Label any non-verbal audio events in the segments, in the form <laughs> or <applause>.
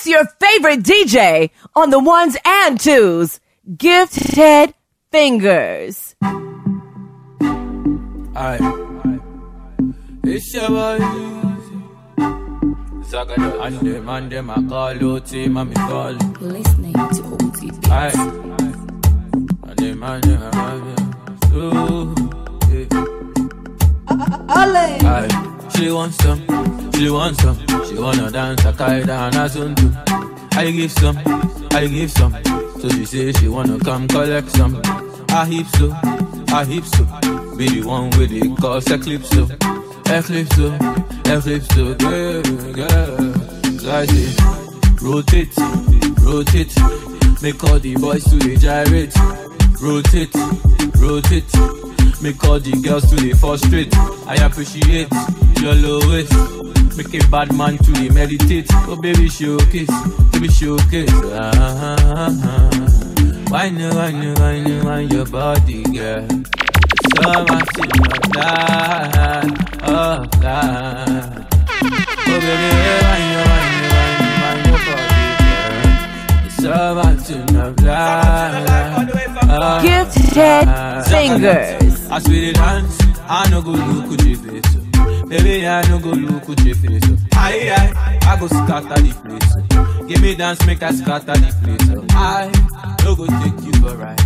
It's your favorite DJ on the ones and twos. Gifted fingers. Alright. It's your boy. And them and them I call OT, mommy call. Listening to OT Beats. Alright. And them and them I call Ooh, yeah. Alright. She wants some, she wants some. She wanna dance a kaida and a zuntu. I give some, I give some. So she say she wanna come collect some. I heap so, I heap so. Be the one with the cause eclipse so. Eclipse so, eclipse so. Yeah, yeah. So I say, rotate, rotate. Make all the boys to the gyrate. Rotate, rotate. Make all the girls to the frustrate. I appreciate your lowest. Make a bad man to the meditate. Oh baby showcase, baby showcase. Ah, ah, ah, ah. Why no, why no, why no, why your body, girl? So your life, oh God. Oh baby, why no, why no, why no, why your body, girl? So much in your life, oh Gifted fingers. As we dey dance, I no go look at your face. oh. Baby, I no go look at your face. oh. Aye, aye, I go scatter the place. oh. Give me dance, make I scatter the place. oh. I no go take you for a ride.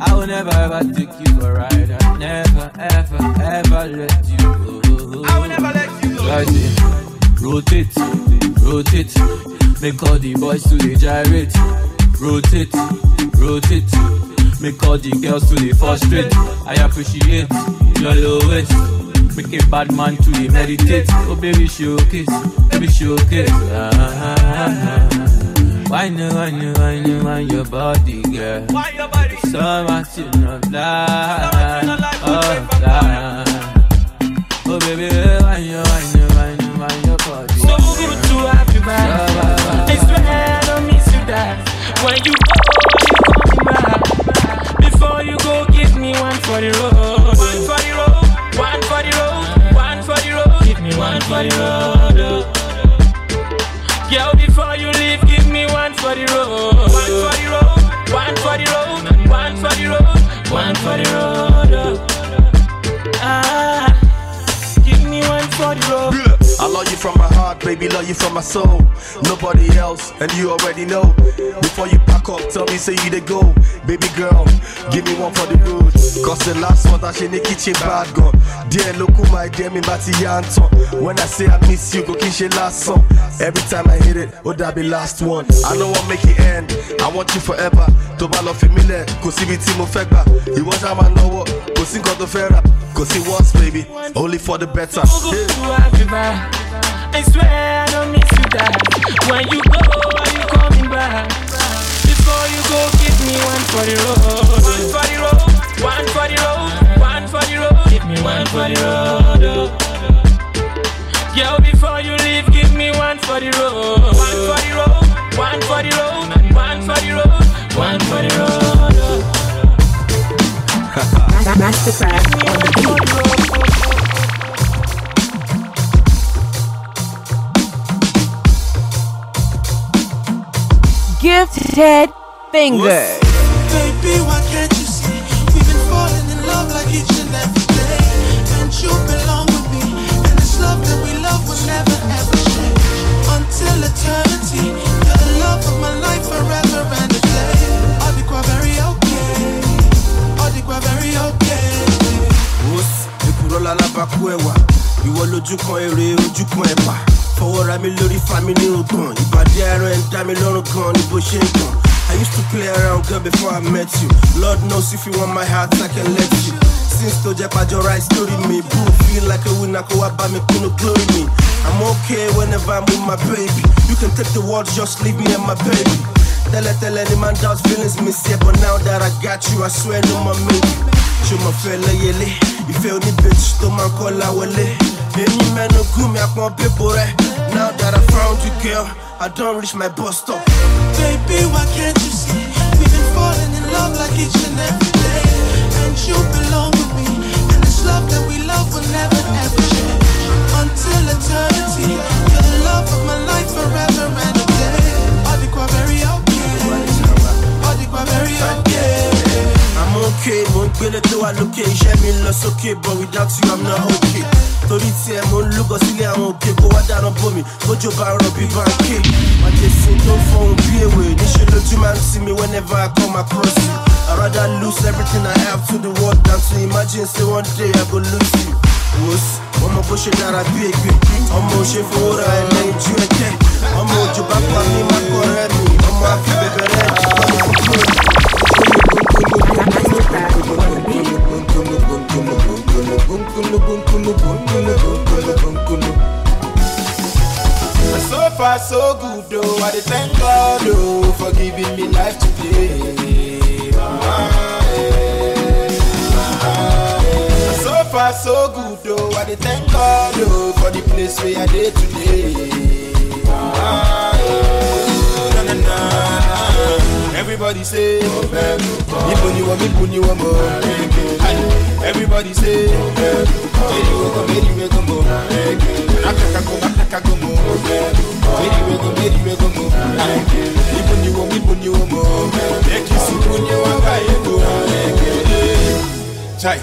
I will never ever take you for a ride. I never, ever, ever let you go. I will never let you go. So I rotate, rotate. Make all the boys to the gyrate. Rotate, rotate. Make all the girls to the frustrate. I appreciate your lowest. Make a bad man to the meditate. Oh baby showcase, baby showcase. Ah, ah, ah. Why no, why no, why no, why your body, girl? Why your body? So much in your life, oh God. Oh baby, why you, why you, why you, why your body? So good to have you back. I swear I don't miss you that. When you go, you coming back. Before you go, give me one for the road. One for the road. One for the road. One for the road. Give me one for the road. oh. Girl, before you leave, give me one for the road. One for the road. One for the road. One for the road. One for the road. oh. Ah, give me one for the road. I love you from my baby, love you from my soul. Nobody else, and you already know. Before you pack up, tell me, say you they go. Baby girl, give me one for the road. Cause the last one that she in the kitchen bad gun. Dear look who my dear me bati yanton. When I say I miss you, go kiss your last song. Every time I hit it, would that be last one. I know I'll make it end. I want you forever. To my love familiar, cause if it's mo fegba. You want I know what? Cause you got the fair up. Cause it was, baby, only for the better. So I swear I don't miss you that. When you go, are you coming back? Before you go, give me one for the road. One for the road. One for the road. One for the road. Give me one for the road. oh. Girl, before you leave, give me one for the road. One for the road. One for the road. One for the road. One for the road. oh. Masterclass on the beat. Èkúrọ́ lálábàkú ẹ̀wà. Ìwọ lójú kan èrè ojú kan ẹ̀pà. Fọwọ́ ra mi lórí fa mi ní ọgbọ̀n. Ìbàdí ẹran ẹ̀ ń mi lọ́rùn gan ni bó ṣe ń. I used to play around girl before I met you. Lord knows if you want my heart, I can let you. Since tó jẹ́ pàjọ right story me, boo feel like a winner kó wá bá mi pinnu glory me. I'm okay whenever I'm with my baby. You can take the world, just leave me and my baby. Tẹ́lẹ̀ tẹ́lẹ̀ ni man doubt feelings ẹ, but now that I got you, I swear no more maybe. Ṣé mo fẹ́ lẹ́yẹlé? Ìfẹ́ oníbejì tó máa ń any man no good, me I want people. Now that I found you, girl, I don't reach my bus stop. Baby, why can't you see? We've been falling in love like each and every day, and you belong with me. And this love that we love will never ever change until eternity. You're the love of my life forever and a day. Odikwa very okay. Odikwa very okay. I'm okay, won't get it to a location. Me lost okay, but without you, I'm not okay torí tiẹ̀ mo ń lúgọ sílé àwọn òkè kó wá dáná bómi bójú bá rọ̀ bí báńkì májèsín tó ń fọhùn bí èwe níṣẹ́ lójú máa ń sí whenever i come across you. I rather lose everything i have to the world than to imagine say one day i go lose you. wos ọmọ bó ṣe dára bí ègbè ọmọ òṣè fowó ra ẹ say, Ibo ni wo, Ibo ni wo mo. Aye. Everybody say, Meri we go, Meri we go mo. Akaka go, Akaka go mo. Meri we go, Meri we go mo. Aye. Ibo ni wo, Ibo ni wo mo. Eki suku ni wa ga ego. Chai,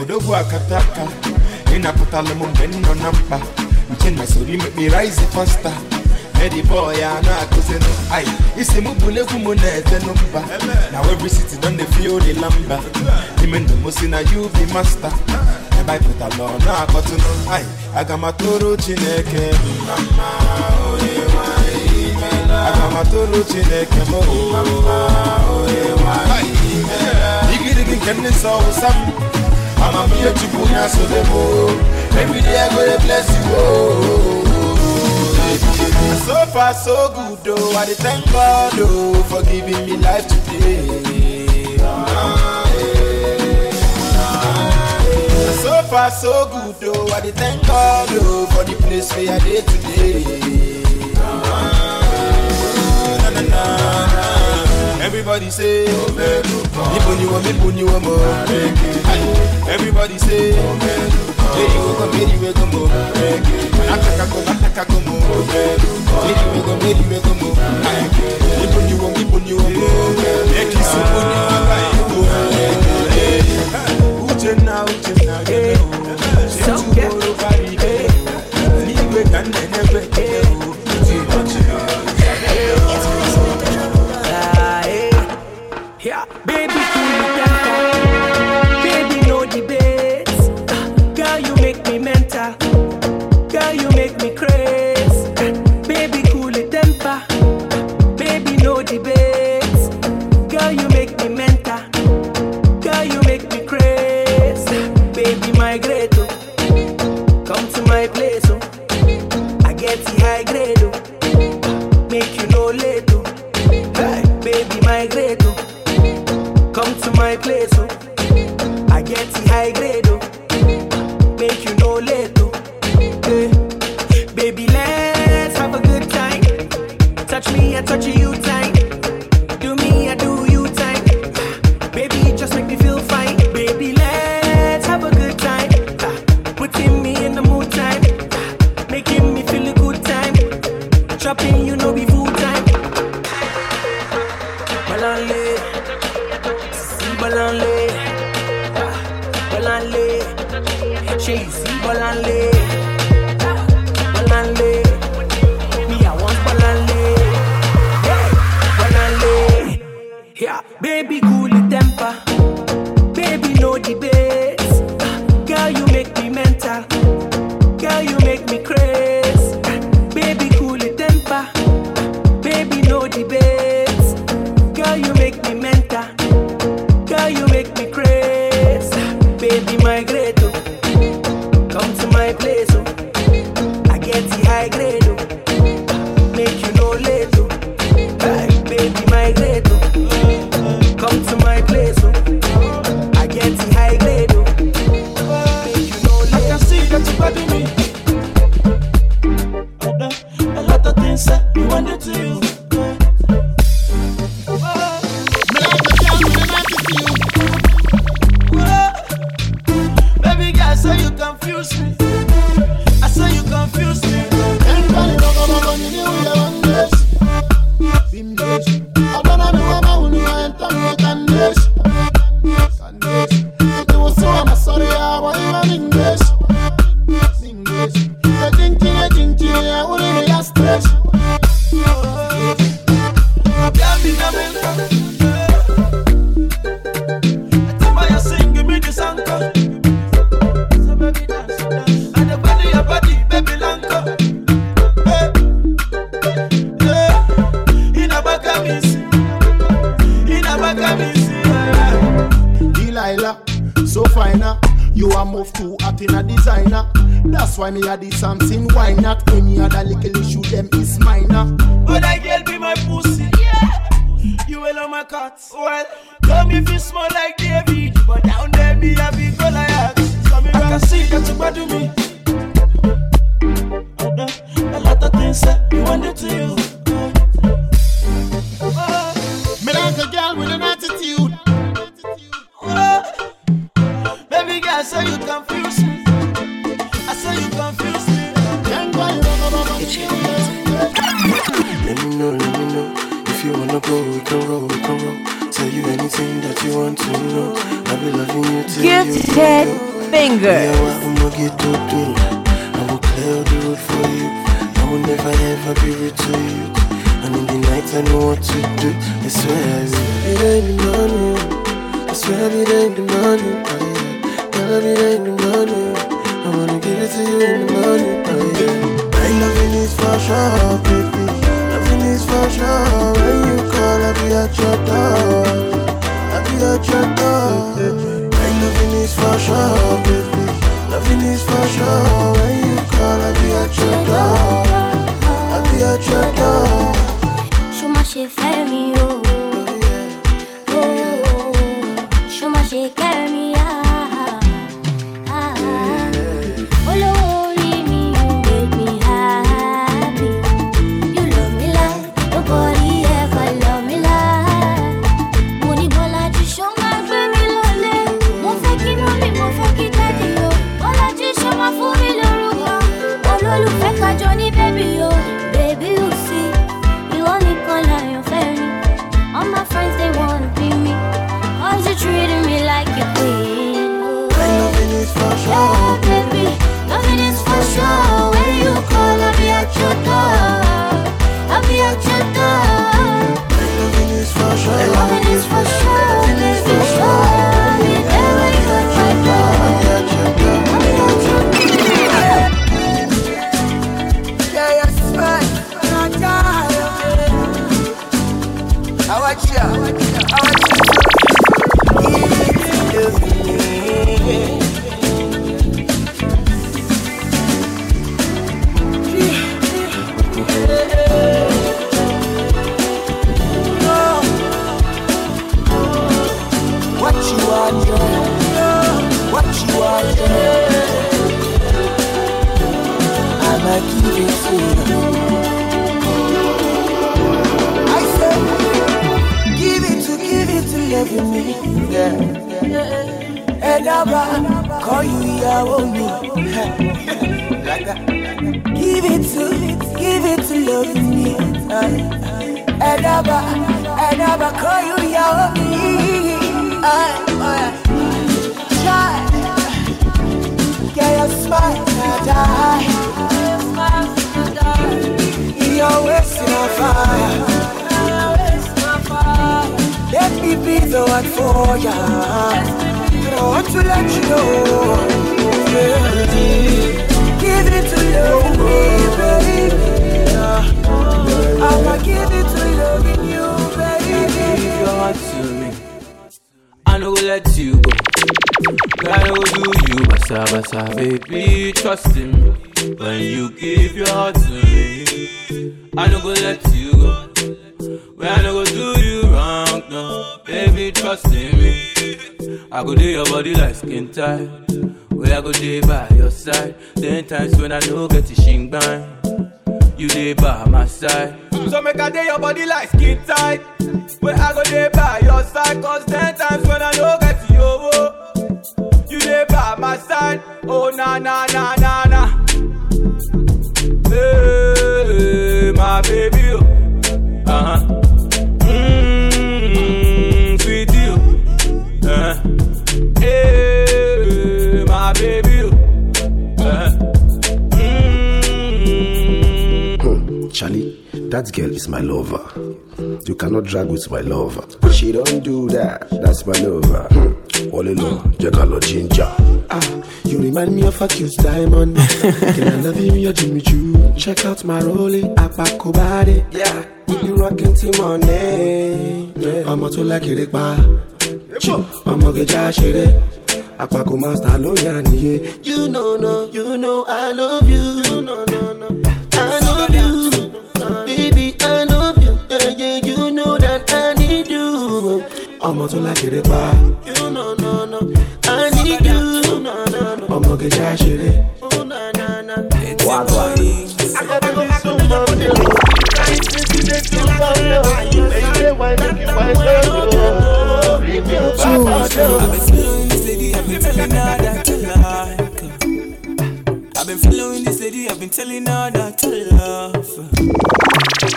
odogwu akataka ịnapụtala m mgbe m nọ na mkpa nke na soro make me rise faster Eddie boy a na-akụzinụ ai isi m bulegwu m na-etenụ mba na every city don dey feel the lamba ime ndụ m si na you be master. Ebe anyị pụtala ọ na-akọtụnụ ai aga m atụrụ chineke mma mma onye nwanyị imela aga m atụrụ chineke m mma mma onye nwanyị imela igirigi nke ndị nsọ wụsa m amamihe chukwu ya sole m every day i go dey bless you oh. So far, so good, oh. I thank God, oh, for giving me life today. Ah. So far, so good, oh. I thank God, oh, for the place where I dey today. Everybody say. Everybody say, Meri we go, Meri we go. Ataka go, Ataka go mo. Meri we go, Meri we mo. Aye. Ibo ni wo, Ibo ni wo mo. Eki sumo ni wo ga ego. Uchenna, Uchenna, yeah. So get high grade. You're wasting a fire. Let me be the one for ya. I want to let you know. Give it to me, baby. I'ma give it to loving you, baby. your heart to me. I no go let you go. Girl, I go do you basa basa, baby. Trust in me. When you give your heart to me, I no go let you go. When I no go do you wrong, no, baby. Trust in me. I go do your body like skin tight. Where I go day by your side. Ten times when I no get the shing bang. You dey by my side. So make I day your body like skin tight. Where I go dey by your side. Cause ten times when I no get you, oh, you dey by my side. Oh na na na na. Hey, my baby, oh. uh-huh. Mmm. Hey, my baby, oh. uh-huh. Mm. Charlie, that girl is my lover. You cannot drag with my lover. She don't do that. That's my lover. Hmm. All alone, Jacalo Ginger. Ah, you remind me of a cute diamond. <laughs> Can I love you, your Jimmy Choo? Check out my rolling, body. Yeah, you rockin' till morning. Yeah, I'm a to like it, pa. ọmọge já ṣeré Apako master lawyer niye. You know, no, you know I love you. You know, no, no. You did too far, no. Baby, why make you why so? Bring me back, I've been following this lady, I've been telling her that I like her. I've been following this lady, I've been telling her that I love her.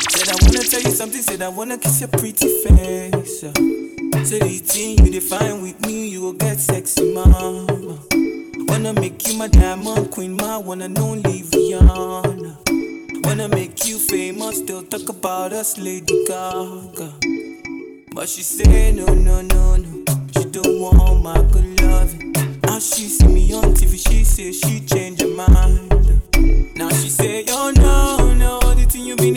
Said I wanna tell you something, said I wanna kiss your pretty face. Said the thing you define with me, you will get sexy, mama. Wanna make you my diamond queen, my one and only Rihanna. Wanna make you famous, they'll talk about us, Lady Gaga. But she say no, no, no, no. She don't want my good loving. Now she see me on TV, she say she change her mind. Now she say, oh no, no, the thing you been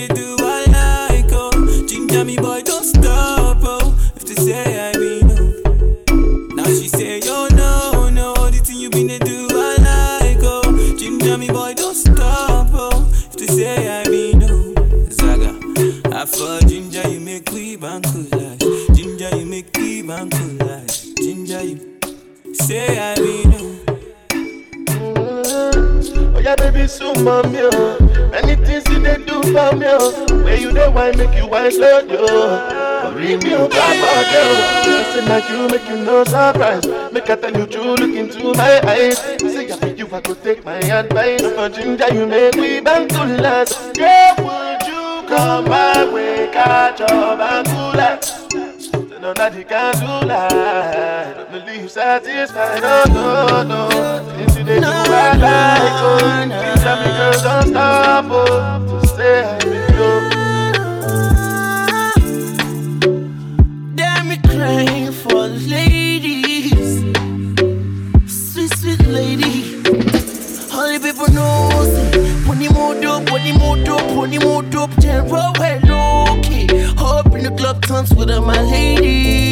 why make you. Bring me up, my girl. Listen like you, make you no surprise. Make I tell you true, look into my eyes. Say, think you I could take my advice. For ginger, you make me bank to last. Girl, would you come my way, catch up and cool no, that he can't do that. Don't believe satisfied. No, no, no. Things you they do, I like. Oh, things that make girls don't stop. Oh, to say club, with my ladies.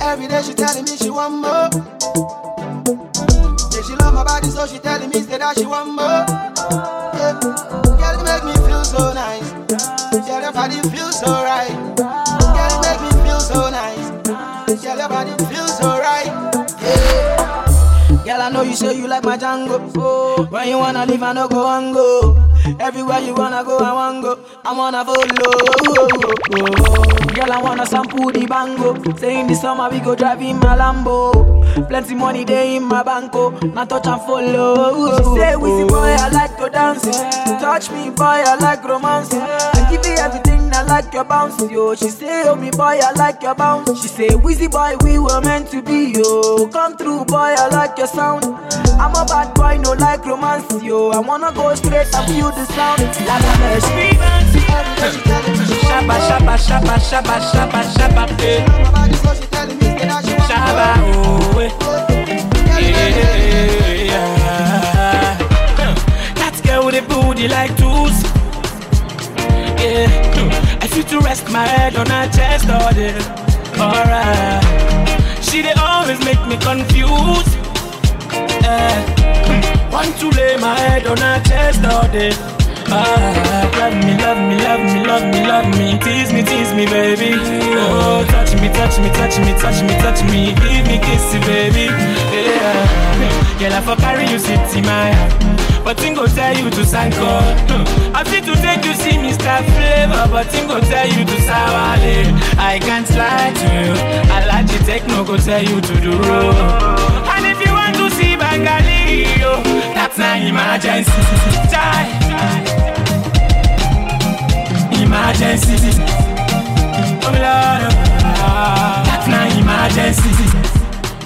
Every day she telling me she want more. Say she love my body, so she telling me that she want more. Yeah. Girl, you make me feel so nice. Girl, your body feels so right. Know you like my Django. Oh, when you wanna leave, I no go and go. Everywhere you wanna go, I wanna go. I wanna follow. Girl, I wanna sample the bango. Say in the summer we go drive in my Lambo. Plenty money day in my banco. Now touch and follow. She say, Wizzy boy, I like to dance. Touch me, boy, I like romance. I give you everything, I like your bounce, yo. She say, Oh me boy, I like your bounce. She say, Wizzy boy, we were meant to be, yo. Come through, boy, I like your sound. I'm a bad boy, no like romance, yo. I wanna go straight and feel the sound. Like a mesh. Shabba, shabba, shabba, shabba, shabba, shabba, eh. Shabba, oh, eh. Yeah. That girl with a booty like tools. Yeah. Feel to rest my head on her chest all day. Alright. She they always make me confused. Yeah. Want to lay my head on her chest all day. Ah, love me, love me, love me, love me, love me. Tease me, tease me, baby. Oh, touch me, touch me, touch me, touch me, touch me. Give me kissy, baby. Yeah. Girl, I for carry you city, my. But go tell you to sign call. Hmm. I fit to take you see Mr. Flavour, but go tell you to sawale. I can't lie to you. I like the techno go tell you to do road. And if you want to see Bengali, oh, that's not emergency. Die. Emergency. Oh Lord, that's not emergency.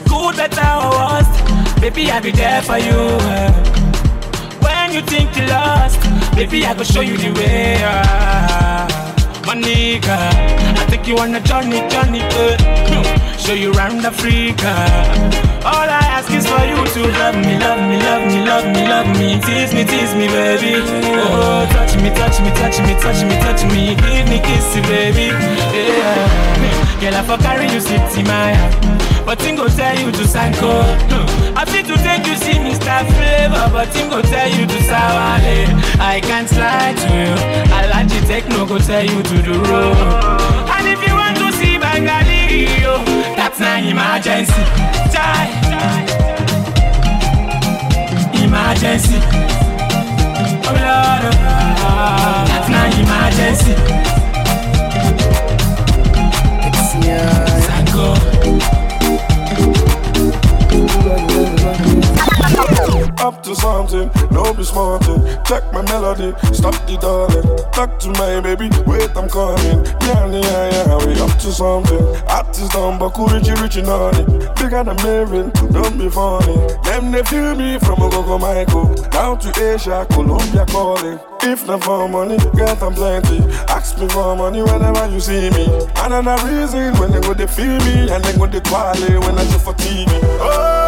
Good, better or worst, baby I be there for you. Eh. When you think you lost, baby I go show you the way. ah. My nigga, I take you on a journey, journey, uh, show you round Africa. All I ask is for you to love me, love me, love me, love me, love me, tease me, tease me, baby. Oh, touch me, touch me, touch me, touch me, touch me, give me kissy, baby. Yeah, girl I for carry you sit my heart. But him go tell you to sign code. Hmm. I fit to take you see Mr. Flavour, but him go tell you to sawale. I can't lie to you. I like the techno go tell you to the road. And if you want to see Bengali, no be smarting. Check eh. my melody, stop the darling. Talk to my baby, wait, I'm coming. Yeah, yeah, yeah, we up to something. Artist done, but cool, richy, richy, naughty. Bigger than Marin, don't be funny. Them they feel me from Ogogo Michael. Down to Asia, Colombia calling. If not for money, get them plenty. Ask me for money whenever you see me. And another reason when they go they feel me and they go they quality when I show for TV. Oh,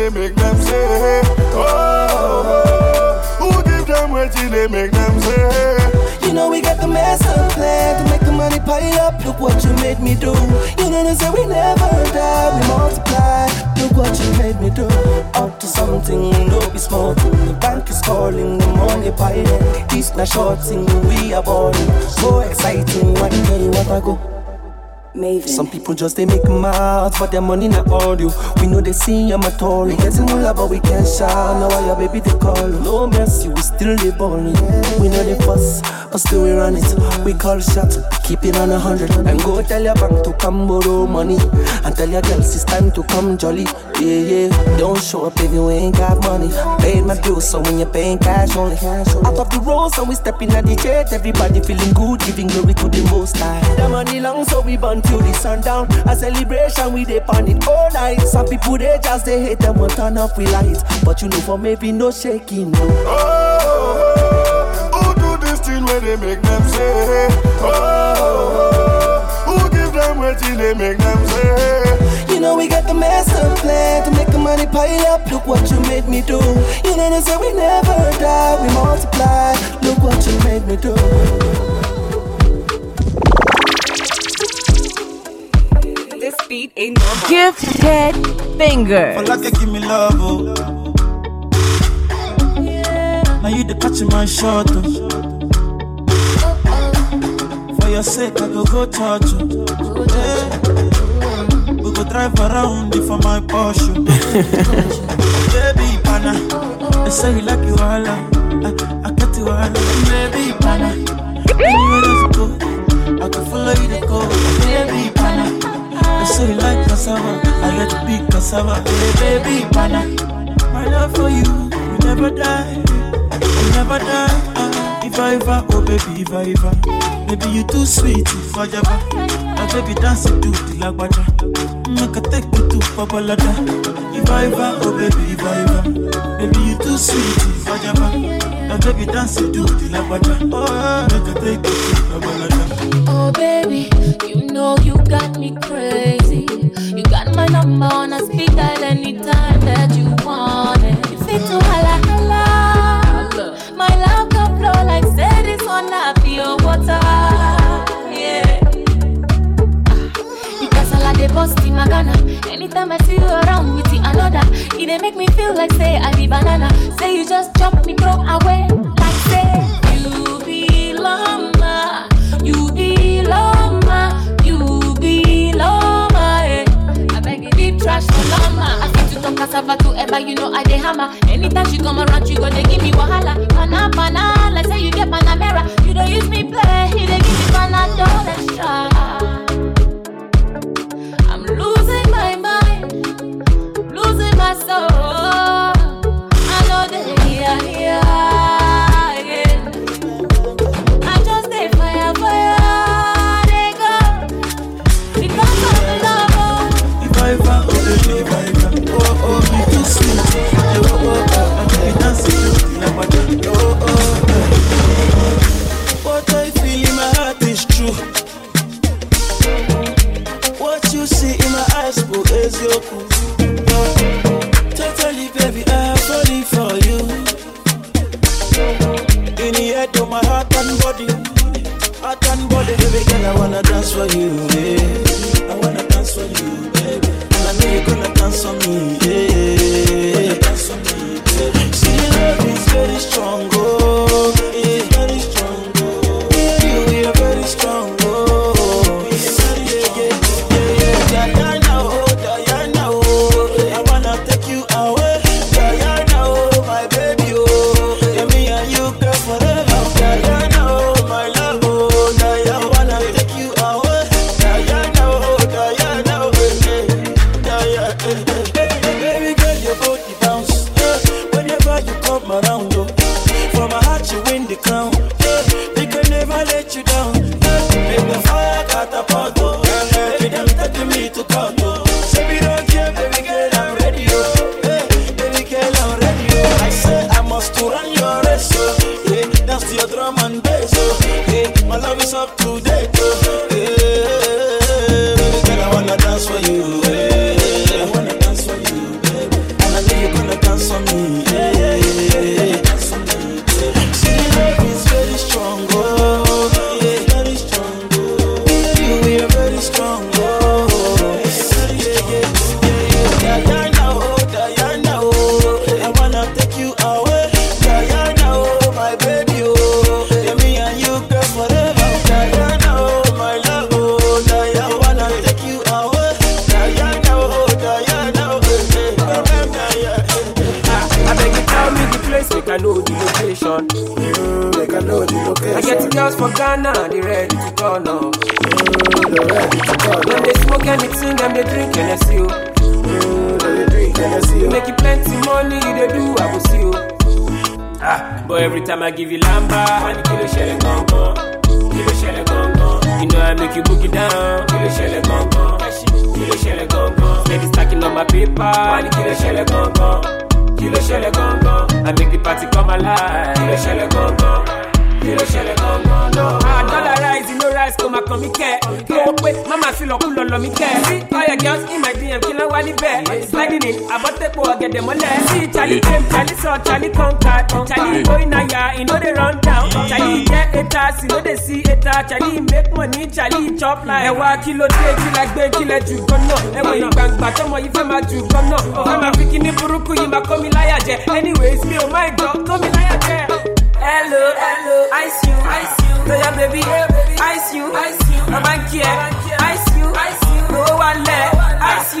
they make them say? Oh, oh who give them waiting they make them say? You know we got the master plan to make the money pile up. Look what you made me do. You know they say we never die, we multiply. Look what you made me do. Up to something, no be small. The bank is calling, the money piling. This not short thing, we are balling. So exciting, one day what I go. Maven. Some people just they make mouths, but their money not audio. We know they see I'm a Tory. Getting mullah, but we can't shout. Now your baby they call. No mercy, we still live balling. We know they fuss, but still we run it. We call shots, keep it on a hundred. And go tell your bank to come borrow money. And tell your girls it's time to come jolly. Yeah, yeah. Don't show up if you ain't got money. Paid my bills, so when you're paying cash only. Cash. Out of the road, so we stepping at the jet. Everybody feeling good, giving glory to the most high. The money long, so we burn till the sundown. A celebration, we dey it all night. Some people they just they hate them, won't turn up with lights. But you know for maybe no shaking, no. Oh, oh, oh. Where they make them say? Oh, who give them waiting they make them say? You know we got the master plan to make the money pile up. Look what you made me do. You know they say we never die, we multiply. Look what you made me do. This beat ain't normal. Gifted finger. For like give me love, oh. Now you the catch my shot, oh. Your sake, I go go touch you. Yeah. We go drive around for my Porsche. <laughs> Baby, pana. They say you like you all, I, I got you all. Baby, pana. Anywhere you go, I can follow you to go. Baby, pana. I say you like cassava, I get to big cassava. Hey, baby, pana. My love for you, you never die, you never die. If ever, oh baby, if ever, baby you too sweet, if I ever. My baby dance to the lagwaja, make a take you to Babalada. If I oh baby, if ever, baby you too sweet, if I ever. My baby dance to the lagwaja, oh make a take you to Babalada. Oh baby, you know you got me crazy. You got my number on a speed dial anytime that you want it. You fit bust in my Ghana. Anytime I see you around with another, it they make me feel like say I be banana. Say you just chop me throw away. Like say you be lama, you be lama, you be lama. Eh. I beg you deep trash to lama. I see you talk cassava to ever, you know I dey hammer. Anytime she come around, she go they give me wahala. Pana pana, say you get panamera. You don't use me play, you dey give me panadol extra. Dance for you. Yeah. I wanna dance for you, baby. And I know you're gonna dance for me. Came, Charlie saw, Charlie going ya, you know they run down. Charlie get task, you know they see task. Charlie make money, Charlie chop like. Ẹ̀wà kìlọ̀ dé, kìlọ̀ gbé, kìlọ̀ jù gan-an. Ẹ̀wọ̀n ìgbàgbà tọmọ yìí fẹ́ máa jù gan-an. Ọ̀fẹ́ máa fi kíní burúkú yìí máa kó mi láyà jẹ. Anyways, mi ò má ìjọ, kó mi láyà jẹ. Hello, hello, ice you, ice you. Toya baby, ice you, ice you. Baba kia, ice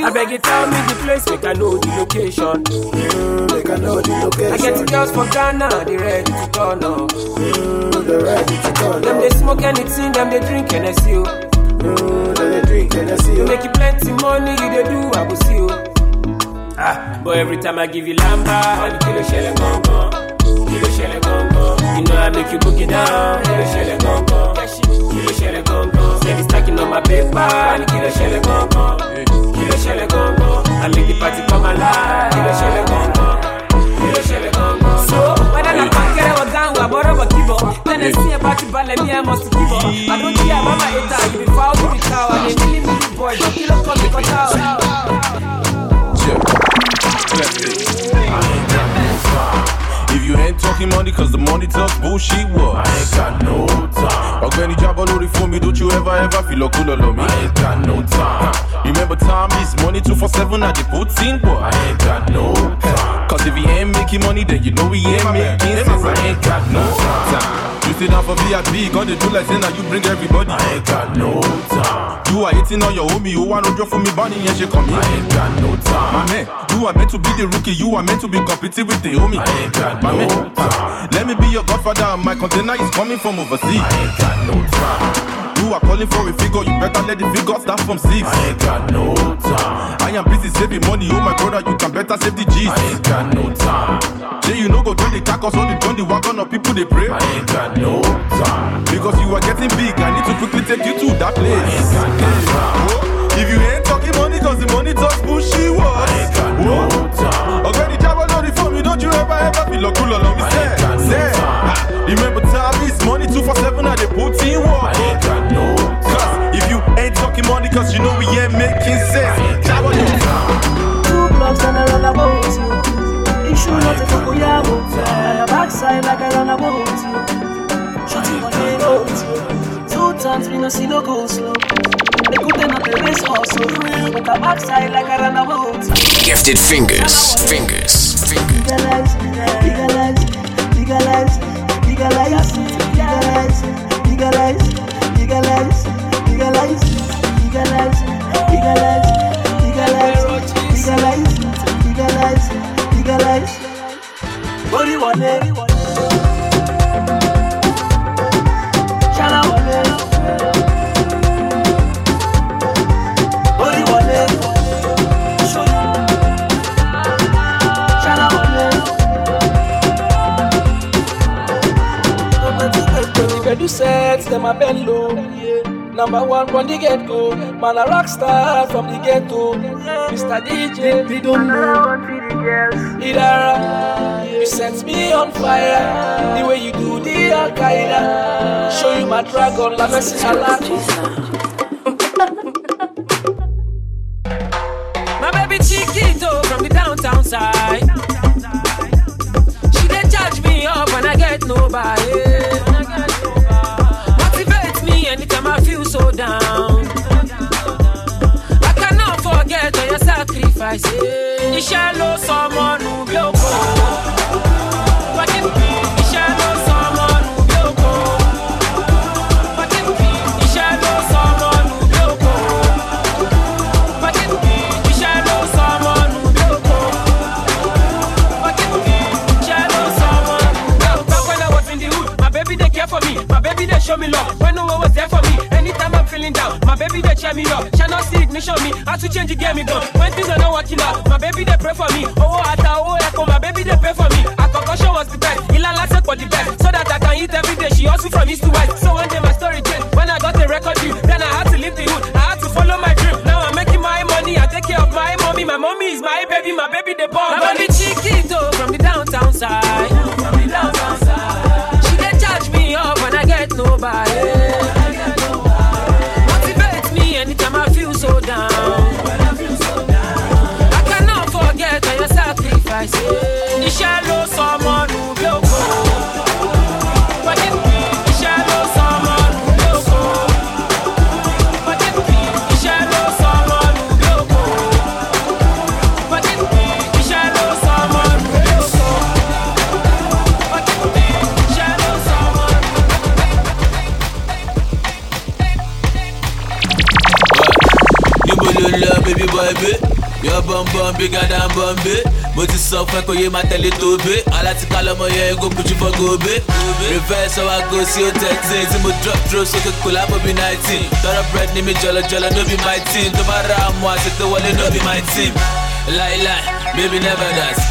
I beg you tell me the place, make I know the location. Mm, make I know the location. I get the girls from Ghana, they ready to turn up. Mm, they ready to turn up. Them they smoke anything, them they drink Hennessy. oh. Mm, they drink Hennessy. You make you plenty money, you they do, I will see you. Ah, but every time I give you lamba, I money kilo shell gone gone, kilo shell gone gone. You know I make you book it down, kilo shell gone gone, kilo shell gone gone. Steady stacking on my paper, money kilo shell gone gone, kilo shell gone gone. I make the party come alive, kilo shell gone gone, kilo shell gone gone. So whether na pankere or down, wa boro wa kibo. Then I see about you, ballet me I must give up. I don't care about my hater, you be foul, you be cow, and they really me the boy, don't you ain't talking money, cause the money talks bullshit, what? I ain't got no time. Ọ̀gbẹ́ni jábọ́ lórí fún mi, don't you ever ever feel like cool on me? I ain't got no time. Remember time is money 247, I just put in, boy. I ain't got no time. Cause if he ain't making money, then you know he ain't making sense. I ain't got no time. You sit down for VIP, gonna do like saying that you bring everybody. I ain't got no time. You are hitting on your homie, you want to draw for me, bunny, and she come here. I ain't got no time. My man, you are meant to be the rookie, you are meant to be competing with the homie. I ain't got My no man, time. Let me be your godfather, my container is coming from overseas. I ain't got no time. You are calling for a figure, you better let the figure start from six. I ain't got no time. I am busy saving money, oh my brother, you can better save the G's. I ain't got no time. Say you know go join the carcass or the join the wagon of people they pray. I ain't got no time. Because you are getting big, I need to quickly take you to that place. I ain't got no time. Oh, if you ain't talking money, cause the money talks bushy words. I ain't got no oh, time. Already job on the phone, don't you ever ever feel a cool along me say. Say, remember time is money two for seven and they put in work. I ain't got no Cause if you ain't talking money, cause you know we ain't making sense. Job on your Two blocks and I run about you. Issue not a Fukuyamo. And a backside like I run about you. Shooting on the road you. Two times we no see no go slow. They couldn't not the race also. But a backside like I run about you. Gifted fingers, fingers, fingers. Legalize, legalize, legalize, legalize, legalize, legalize, legalize, legalize, legalize, legalize, legalize, legalize, legalize, legalize. Body wale, shala If I do sets, them a bend low. Number one from the get go. Man a rock star from the ghetto. Mr. DJ, they don't know. Idara, you set me on fire. The way you do the Al Qaeda. Show you my dragon, la Messi Allah. My baby Chiquito from the downtown side. She dey charge me up when I get nobody. Sacrifice. Iṣẹ́ ló sọ ọmọ nù bí. Iṣẹ́ cheer me up. Shall not see ignition me. Show me how to change the game me gone. When things are not working out, my baby they pray for me. Oh, ata, oh, echo, my baby they pray for me. A concussion was the best. Ilala said for the best. So that I can eat every day. She hustle from east to west. So one day my story changed. When I got a record deal, then I had to leave the hood. I had to follow my dream. Now I'm making my money. I take care of my mommy. My mommy is my baby. My baby they born. My Iṣẹ́ ló sọ ọmọ nù bí òkò. Iṣẹ́ ló sọ ọmọ nù bí òkò. Iṣẹ́ ló sọ ọmọ nù bí òkò. Iṣẹ́ ló sọ ọmọ nù bí òkò. Iṣẹ́ ló sọ ọmọ nù mo ti sọ fún ẹ kò yé máa tẹ̀lé tó bẹ́ alátìká lọmọ yẹn kó kojú fọ́ gòbé reverse ọwọ́ àgọ́ sí ó thirteen tí mo drop throw sókè kò lábọ̀ bí nineteen. Tọrọ bread ní mi jọlọjọlọ no be my team. Tó bá ra àmọ́ àṣetò wọlé no be my team. Láíláí baby never dance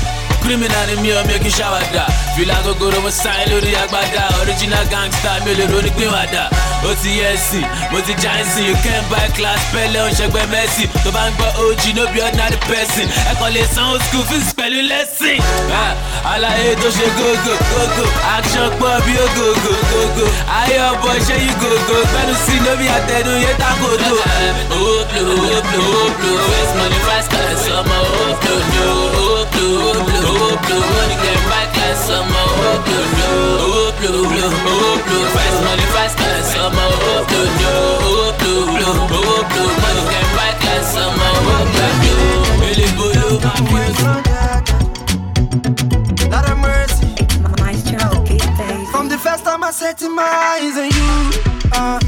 criminal ni mi ò mi kì í ṣàwàdà. Fìlà gogoro mo sáyé lórí agbada original gangster mi ò lè ronú pín wàdà ó ti yẹ ẹsìn mo ti já ẹsìn you can buy class pẹ́lẹ́ òun ṣẹgbẹ́ mẹ́sì tó bá ń gbọ́ og no be ordinary person. Ẹ kàn lè sanwó school fees pẹ̀lú lẹ́sìn. Àlàyé tó ṣe gógó gógó. Action pọ̀ bí ògógó gógó ayé ọ̀bọ̀ ṣé yí gógó. Pẹ̀lú sí lóbi àtẹnu yé takoto. Oplo oplo oplo waste money fast class ọmọ oplo no oplo oplo oplo money can buy class ọmọ oplo no oplo oplo oplo fast money fast class ọmọ From the first time I setting my eyes on you. Uh.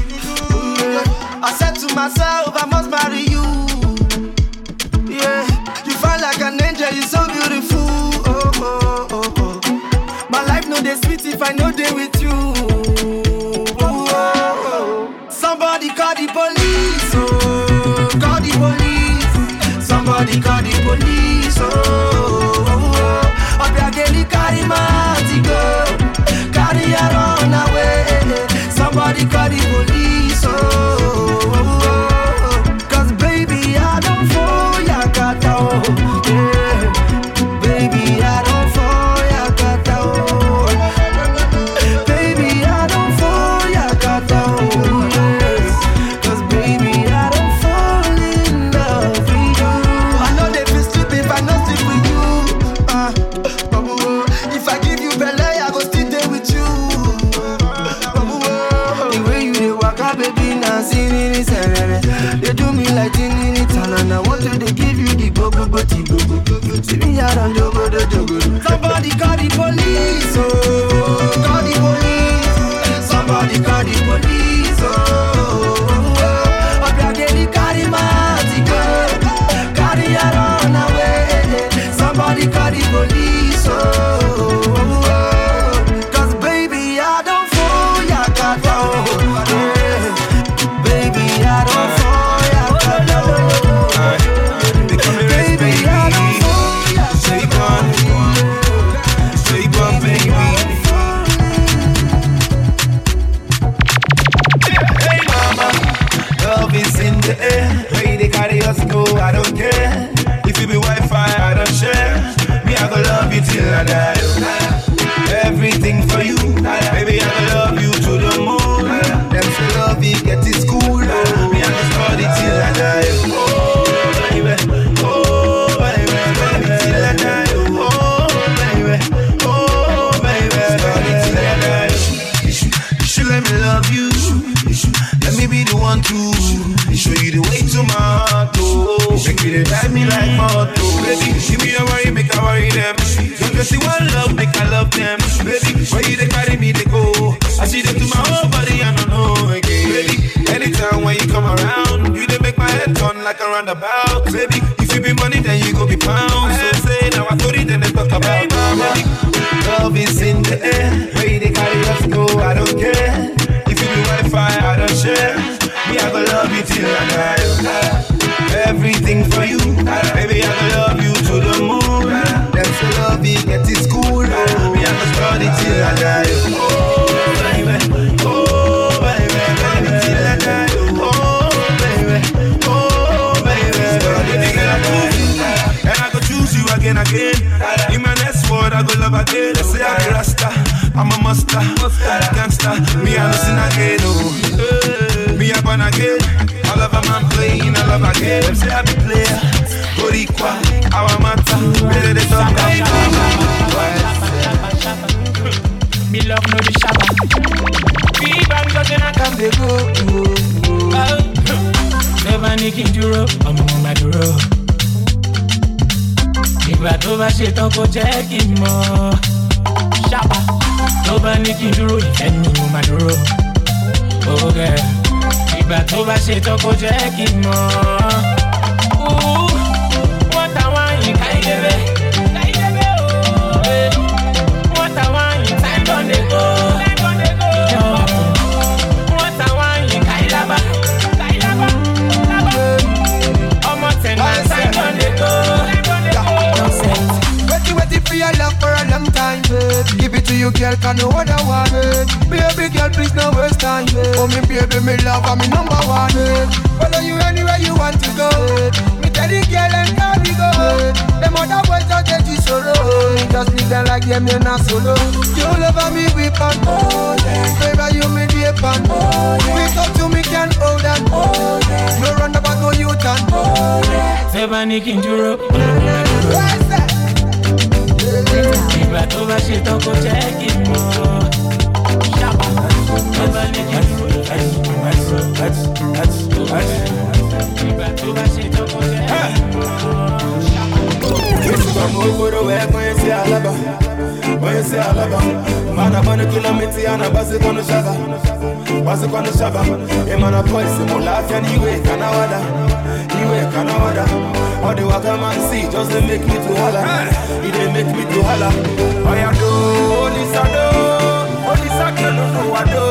I said to myself, I must marry you. Yeah, you like an angel, you're so beautiful. Oh, oh, oh. My life sweet if I no dey with Somebody call the police, oh. oh, oh. oh. Obiageli carry my go, carry her on away. Somebody call the police, the where they carry us go, I don't care. If you be Wi-Fi, I don't share. Me, I go love you till I die. Everything for you, baby, I go love you to the moon. Them say love you, get it school. Me, I go study till I die. I'm a master, gangster. Me, I listen again, oh. Me, I born again. I love a man playing, I love again. Them say I be player, Boricua, our matter. Better they talk Me love no the shabba. Big bang just in a come they go. Never nicking dúró, ọmọ mo máa dúró. Ìgbà tó bá ṣe tán kó jẹ́ kí n mọ̀. Ṣábà tó bá ní kí n dúró, ìfẹ́ ni mo máa dúró. Ògẹ̀ ìgbà tó bá ṣe tán jẹ́ kí n mọ̀. Wọ́n ta ká ìdébé. Time, babe. Give it to you, girl, can no other one, babe. Baby, girl, please no waste time, babe. Oh, me baby, me love, I'm me number one, babe. Follow you anywhere you want to go, babe. Me tell the girl and carry go, babe. Them other boys just get you solo. Just leave them like them, you're not solo. You love me, we pan, oh, yeah. Baby, you me the pan, oh, yeah. We talk to me, can hold that, oh, yeah. No run about no you turn, oh, yeah. Ní kí tó bá ṣe tán kó jẹ́ kí n mọ̀. Ṣábà tó bá ní kí n dúró. Ìgbà tó bá ṣe tán kó jẹ́ kí n mọ̀. From Ogoro, where you say Alaba, you say Alaba, Mana bana kila miti ana basi kono shaba Basi kono shaba E mana boy se mo laugh and Iwe kana wada All the waka man see just they make me to holla It they make me to holla Oh do, Lisa do. Olisa kelo no wado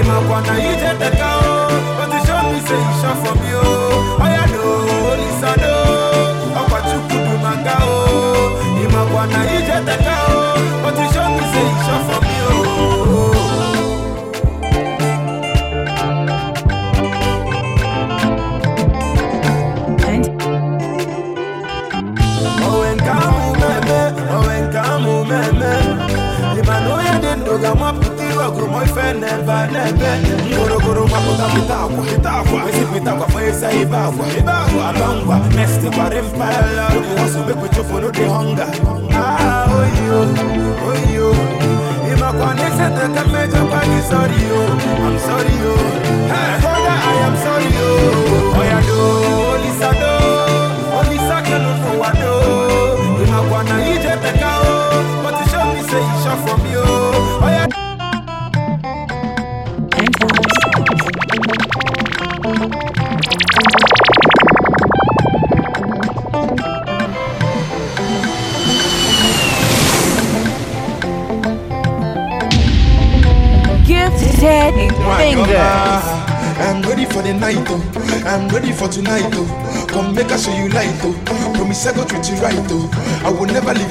Ima kwana ije teka o But you show me say you shot from you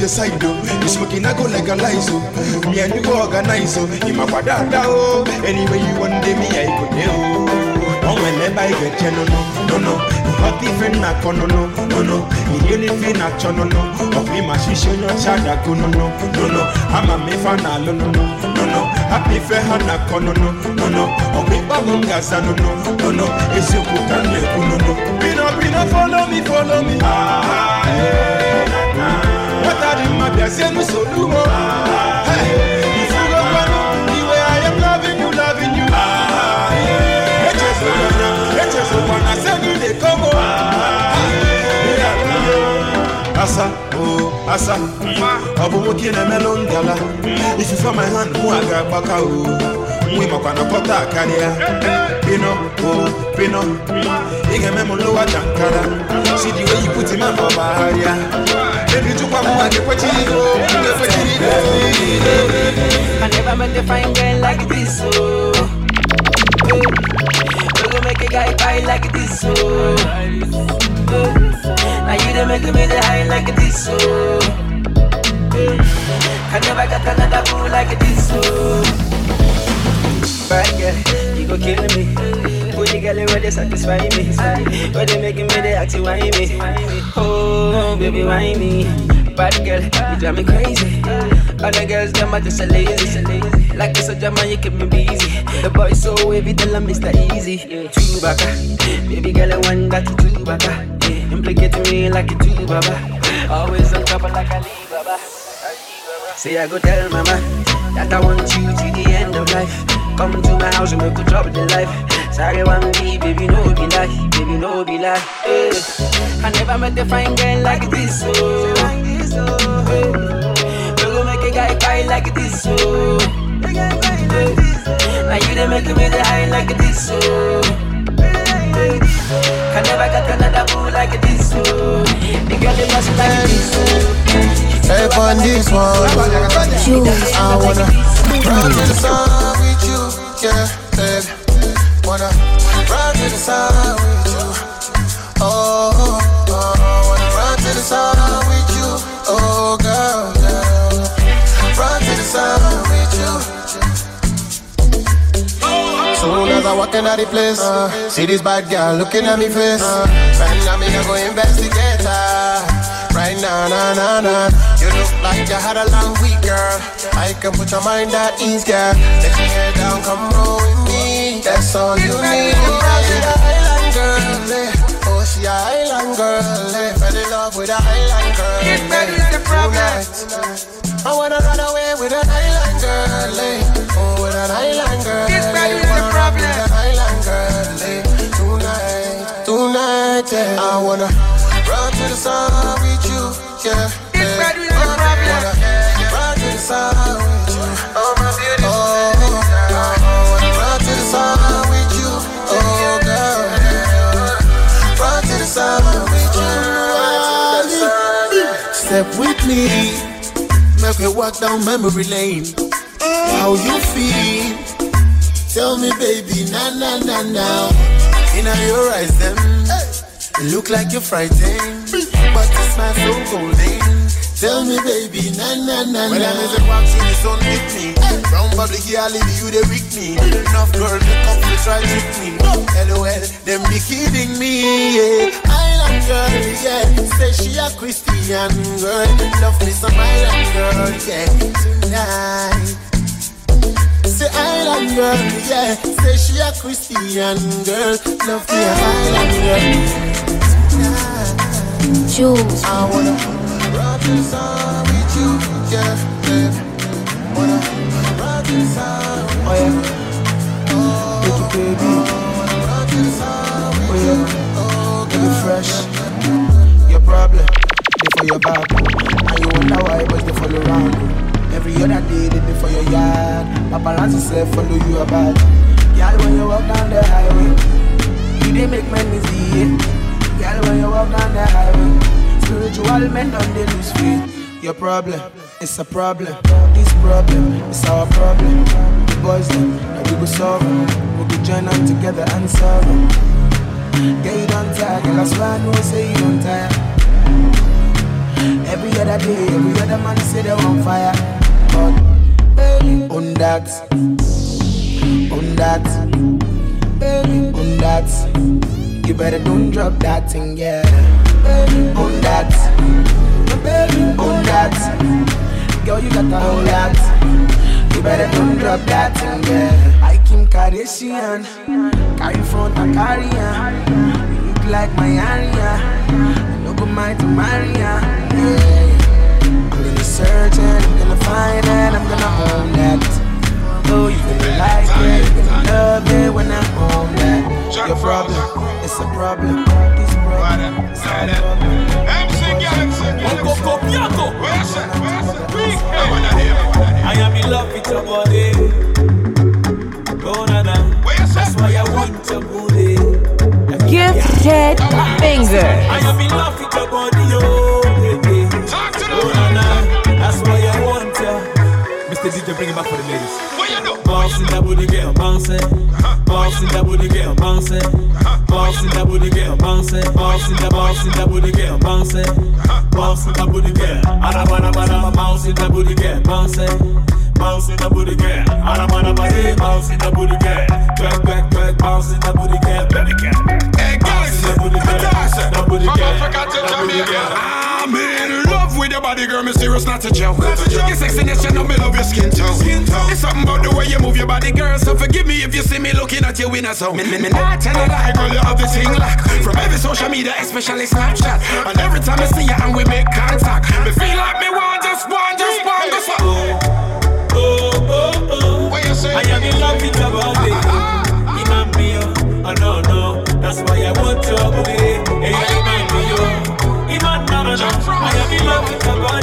your side, oh. You smoking, I go like a lies, oh. Me and you go organize, oh. In my quadada, oh. Anyway you want day, me I go there, oh. Oh, whenever I get you, no, no, no, no. Hot even na kono, no, no, no. You need to na chono, no. Of me, my shisho, no, chada, go, no, no, no, no. I'm a me fan, no, no, no, no. Happy fair, hana, kono, no, no, no. Oh, me, babum, gasa, no, no, no, no. You, put on me, no, no. Pino, pino, follow me, follow me. Ah, eh, na, na. What oh. You you, you. Ah, yeah. Asa, oh, asa, ọ bụ nwoke na-emelụ ngala ifufe my hand mụ a ga-agbaka o nwe makwa na pọta karịa pino o pino. Ị ga-eme m lowa jankara si the way you put him on ọbagharịa I never met a fine girl like this, oh. We make a guy cry like this, oh. Now you done make me the high like this, oh. I never got another like this, oh. Girl, you kill me. The girl where they satisfy me. Where they making me, they act to whine me. Oh, baby, whine me. Bad girl, you drive me crazy. Other girls, them are just a lazy. Like a soldier man, you keep me busy. The boy so wavy, tell him Mr. Easy. Two baka, baby girl, I want that two baka. Implicate me like a two baba. Always on top of like a Lee baba. Say I go tell mama that I want you to the end of life. Come to my house and make a trouble the life. Sorry, one me, baby, no be lie, baby, no be lie. Hey. I never met a fine girl like this, oh. Hey. We gon' make a guy cry like this, oh. Hey. Now you done make me the high like this, oh. Hey. I never got another boo like this, oh. The girl they must like this, oh. Hey, on this one, I wanna run to the sun with you, yeah, baby. Wanna run to the sun with you, oh, oh. Wanna run to the sun with you, oh, girl, girl. Run to the sun with you. Soon as I walk in the place, uh, see this bad girl looking at me face. Uh, right now, me go investigate her. Right now, nah, nah, nah. You look like you had a long week, girl. I can put your mind at ease, girl. Take your head down, come roll with me. That's all you need. Oh, she a Island girl, eh. oh she a island girl. eh. Fell in love with a island girl. Get ready, it's the problem. Tonight. I wanna run away with an island girl. eh. Oh, with an island girl. Get ready, eh. the Wanna run problem. with an island girl. eh. Tonight, tonight, yeah. I wanna run to the sun with you, yeah. Get yeah. ready, it's the problem. Wanna run to the sun with me. Make me walk down memory lane. How you feel? Tell me, baby, na na na na. In your eyes, them look like you're frightened, but you smile so golden. Tell me, baby, na na na na. When I music walks in the sun with me, brown public girl, leave you they weak me. Enough girls they come to try to trick me. LOL, them be kidding me. Yeah. Island girl, yeah. Say she a Christian girl, love me some island girl, yeah. Tonight. Say island girl, yeah. Say she a Christian girl, love me a island girl. Jules. I wanna rock this song with you, yeah, your back, and you wonder why boys they follow around. Every other day they dey for your yard. Paparazzi say follow you about. Girl, when you walk down the highway, you dey make men easy. Girl, when you walk down the highway, spiritual men don't they lose faith. Your problem, it's a problem. This problem, it's our problem. The boys them, that we go solve. We go join them together and solve 'em. Yeah, you don't tire, girl. I swear I know say you don't tire. Every other day, every other man say they on fire. But on that, on that, on that. You better don't drop that thing, yeah. On that, on that. Girl, you got to hold that. You better don't drop that thing, yeah. I Kim Kardashian, carry front and carry on. You look like my area. No go mind to marry ya, yeah. I'm gonna search and I'm gonna find and I'm gonna own that. Oh, you gonna like it, you gonna love it when I own that. Your problem, it's a problem. This problem, it's a problem. I am in love with your body. Oh, na na. That's why I want your booty. Gifted finger. I am in love with your body, oh, baby. Oh, na na. That's why I want you. Mr. DJ, bring it back for the ladies. Bounce in that booty, girl, bounce it. Bounce in that booty, girl, bounce it. Bounce in that booty, girl, bounce it. Bounce in that, bounce in that booty, girl, bounce it. Bounce in that booty, girl. Arabana, bana, bounce in that booty, girl, bounce it. Bounce in that booty, girl. Arabana, bana, bounce in that booty, girl. Twerk, twerk, twerk, bounce in that booty, girl. Baby girl. Hey, guys, that booty, girl. That booty, girl. That booty, girl. I'm in love with your body, girl. Mysterious, not a joke. Your sexiness, you know me love your skin tone. It's something about the way you move your body, girl. So forgive me if you see me looking at you in a zone. Me, me, me not tell a lie, girl. You have the thing lock from every social media, especially Snapchat. And every time I see you and we make contact, me feel like me want just want, just want, just want. Oh, oh, oh, oh. What you say? I am in love with your body. Ah, ah, ah. Imam Mio. Oh, no, no. That's why I want your booty. Hey, Mio. Imam, no, no, no. I am in love with your body.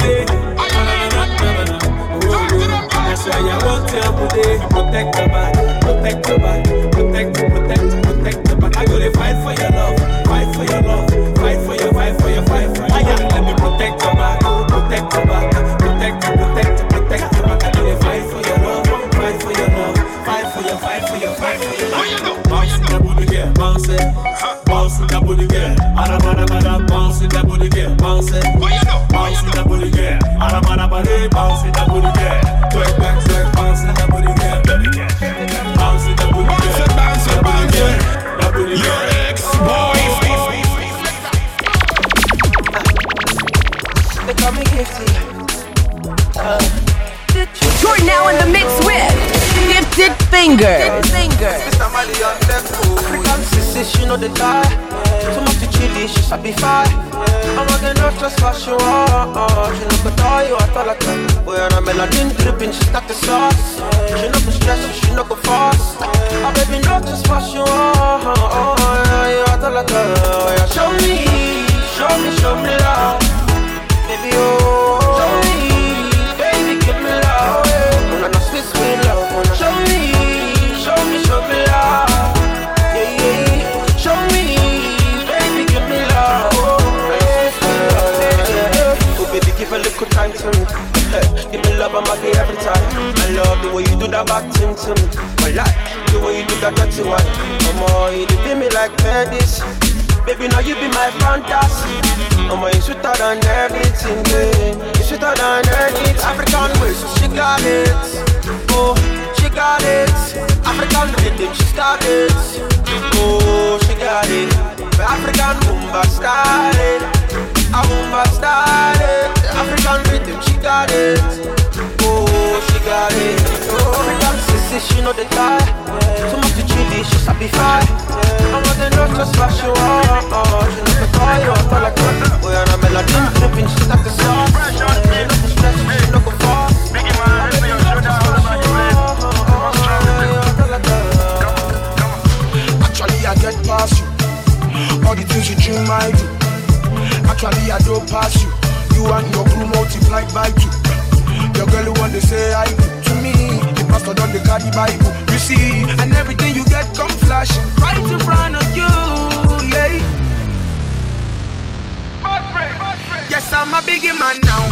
Biggie man now.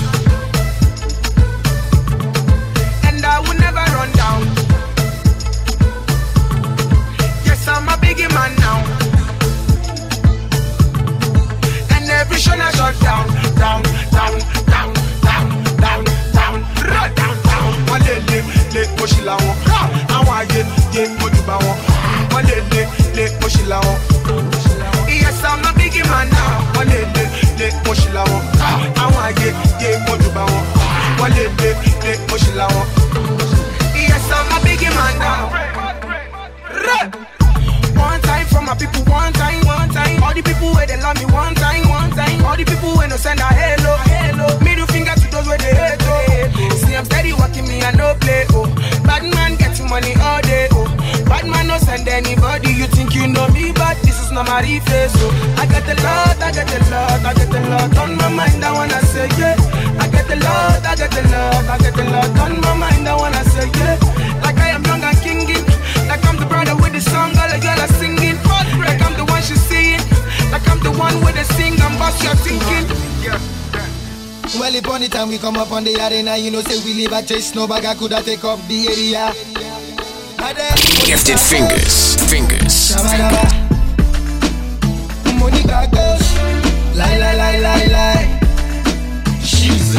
And I will never run down. Yes, I'm a biggie man now. And every show I shut down, down, down, down, down, down, down, ra, down, down. Wọ́n lè lé lé mo ṣì la wọn. Ha! Àwọn àyè yé mojú bá wọn. Wọ́n lè lé lé mo ṣì. Yes, I'm a biggie man now. Wọ́n lè la Àwọn àyè yé bá wọn. Wọ́n lè la. Yes, I'm a biggie man now. One time for my people, one time, one time. All the people where they love me, one time, one time. All the people where no send a hello, hello. Middle finger to those where they hate, oh. See, I'm steady working me, I no play, but this my face, oh. I get a lot, I get a lot, I get a lot on my mind. I wanna say yeah. I get a lot, I get a lot, I get a lot on my mind. I wanna say yeah. Like I am young and kinging. Like I'm the brother with the song, all the girl are singing. Like I'm the one she's seeing. Like I'm the one with the sing and boss you're thinking. Well, upon the time we come up on the arena, you know, say we live a chase, no bag I coulda take up the area. Gifted fingers, fingers. Shabba-dabba. Money got goes. Lie, lie, lie, lie, lie. She's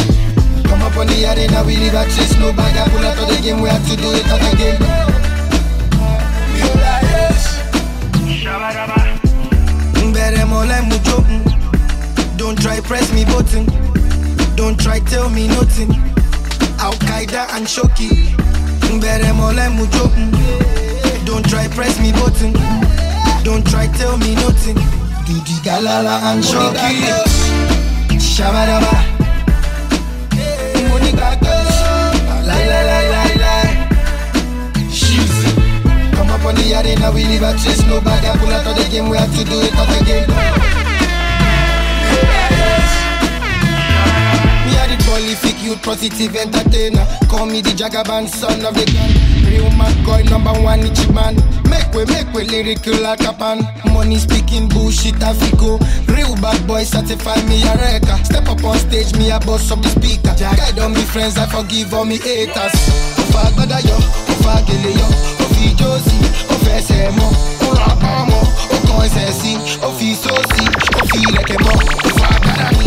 Come up on the arena, we live a chase, no bag I pull out of the game, we have to do it all again. Don't try press me button. Don't try tell me nothing. Al Qaeda and Shoki. Don't try press me button. Don't try tell me nothing. Do the galala and Shoki. Shabba-dabba. Money got goes. Lie, lie, lie, lie, lie. She's Come up on the arena, we live a chase, no bag, I pull out of the game, we have to do it all again. Me are the prolific youth, positive entertainer. Call me the Jagaban, son of the gun. Real McCoy, number one Ichiban. Make way, make way, lyrical like a pan. Money speaking bullshit, Africo. Real bad boy, certify me a wrecker. Step up on stage, me a boss of the speaker. Guide on me friends, I forgive all me haters. Ofa gbada yo, ofa gele yo, ofi josi, ofe ẹsẹ̀ mọ́, ó ra pọ́n mọ́, ó kan ẹsẹ̀ sí, ó fi sósì, ó fi ilẹ̀kẹ̀ mọ́, ofa gbada mi,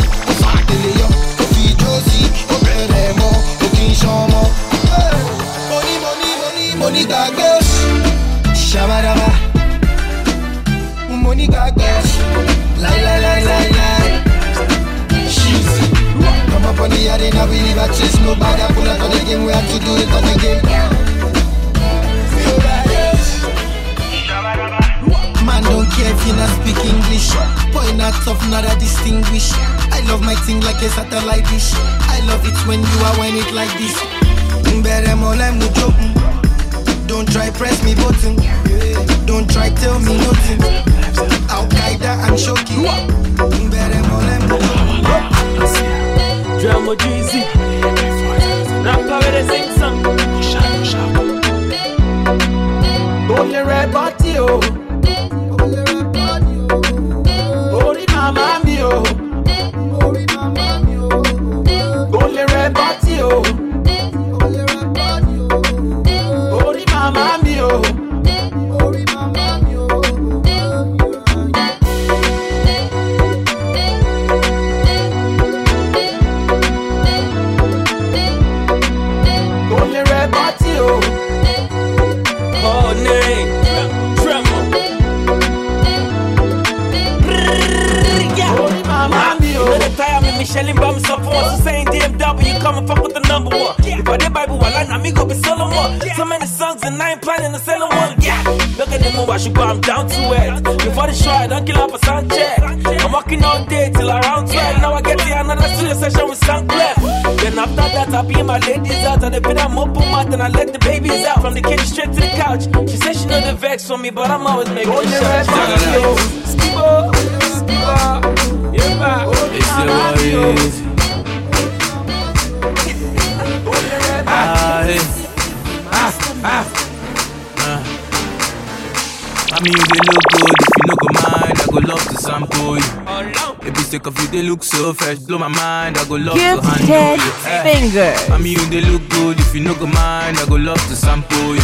I mean, you they look good. If you no go mind, I go love to sample you.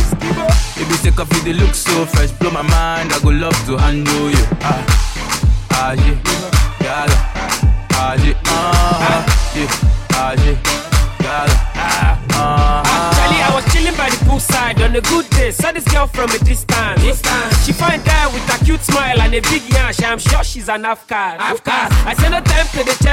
If you sick of you, they look so fresh. Blow my mind, I go love to handle you. Ah, ah, yeah, yeah, ah, yeah, ah, yeah, ah, yeah, yeah, ah, ah. Actually, I was chilling by the poolside on a good day. Saw this girl from a distance. She find guy with a cute smile and a big yash. I'm sure she's an Afghan. Afghan. I said no time to the check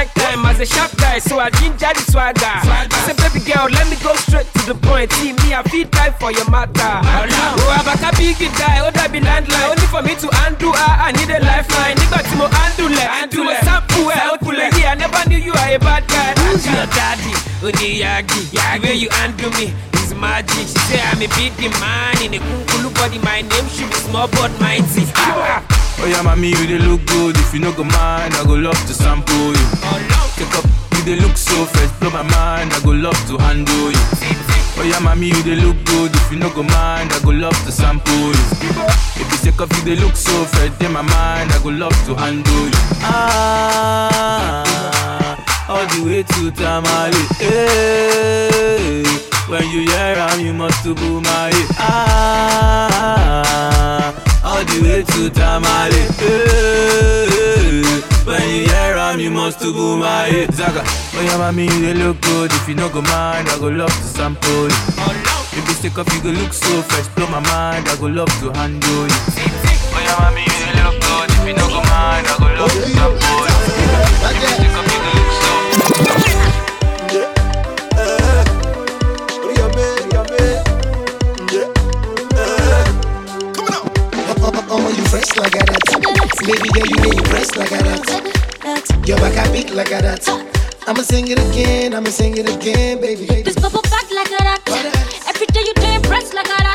time as a sharp guy, so I ginger the swagger. I said, baby girl, let me go straight to the point. See me, I feel die for your matter. Oh, I'm a big guy, oh, that be landline. Only for me to undo, I, I need a lifeline. Nigga, to mo undo le, undo le. Sample, output le. Yeah, I never knew you are a bad guy. Who's your daddy? Onyiyagi, the way you undo me is magic. She say I'm a big man in a kukulu body. My name should be small but mighty. Ah, Oh yeah, mommy, you they look good. If you no go mind, I go love to sample you. Take up, you they look so fresh. Blow my mind, I go love to handle you. Oh yeah, mommy, you they look good. If you no go mind, I go love to sample you. If you take up, you they look so fresh. In my mind, I go love to handle you. Ah, all the way to Tamale. Hey, when you hear am, you must to boom my. Ah, all the way to Tamale. When you hear am, you must to boom my head. Zaga, oh yeah, mommy, they look good. If you no go mind, I go love to sample you. If you stick up, you go look so fresh. Blow my mind, I go love to handle you. Oh yeah, mommy, they look good. If you no go mind, I go love to sample you. If you stick up, Fresh like that. Baby girl, you really fresh like that. Your back I beat like that. I'ma sing it again, I'ma sing it again, baby. This bubble back like that. Every day you do impress like that.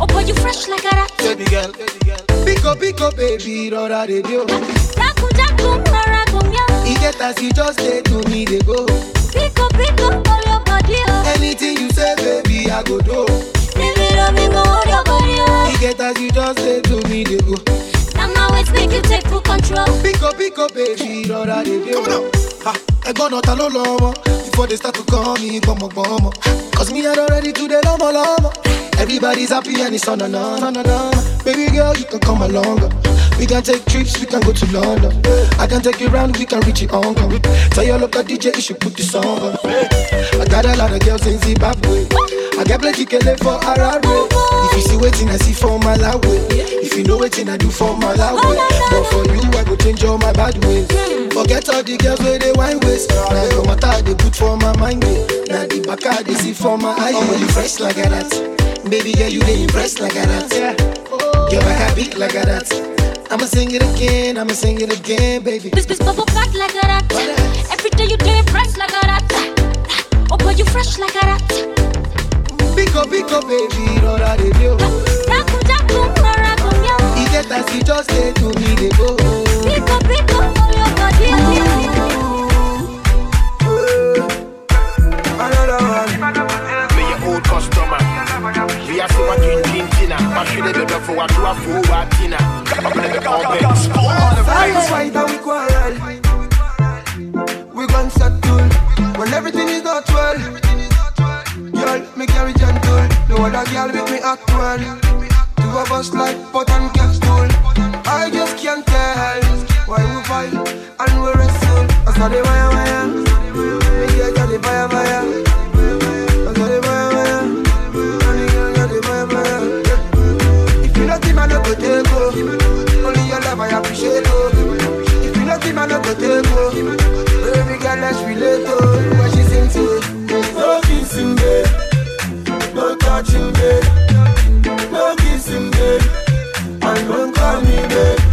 Oh boy, you fresh like that. Baby girl, baby girl. Pick up, pick up, baby, rọra dey do. Daku daku, rara gumya. E get as you just dey to me dey go. Pick up, pick up, hold your body oh. Anything you say, baby, I go do. Baby, love me, go hold your body get as you just dey to me dey go. Now my ways make you take full control. Pick up, pick up, baby, rọra dey do. Ẹ̀gbọ́n náà ta ló lọ́mọ? Before they start to call me gbọmọgbọmọ. Cause me I don ready to dey lọ́mọ lọ́mọ. Everybody's happy and it's on and on, on and on. Baby girl, you can come along. We can take trips, we can go to London. I can take you round, we can reach your uncle. Tell your local DJ you should put song on. I got a lot of girls in Zimbabwe. I get plenty kele for Harare. If you see waiting, I see for Malawi. If you know waiting, I do for Malawi. But for you, I go change all my bad ways. Forget all the girls where they wine waste. Now your matter they put for my mind. Now the back I they see for my eye. Oh, you fresh like that. Baby girl, you they impressed like that. Your back I beat like that. I'ma sing it again, I'ma sing it again, baby. This this bubble back like that. Every day you do impress like that. Oh boy, you fresh like. Pick up, pick up, baby, rọra dey do. Daku, rara gumya. E get as you just dey to me dey go. Pick up, pick up, hold your body oh, Another one. Me your old customer. We are still working clean dinner. But she never been for what you are for what dinner. I'm gonna never come Silence fight and we quarrel. We gon' settle when everything is not well. Girl, me carry gentle. No other girl with me act well. Two of us like pot and capsule. I just can't tell why we fight and we wrestle. I saw the wire wire. The take. Oh. Only your love I oh. If you not I go go. Oh. Baby girl, let's oh. She sing to? No kissing, babe. No touching, babe. No kissing, babe. And don't call me, babe.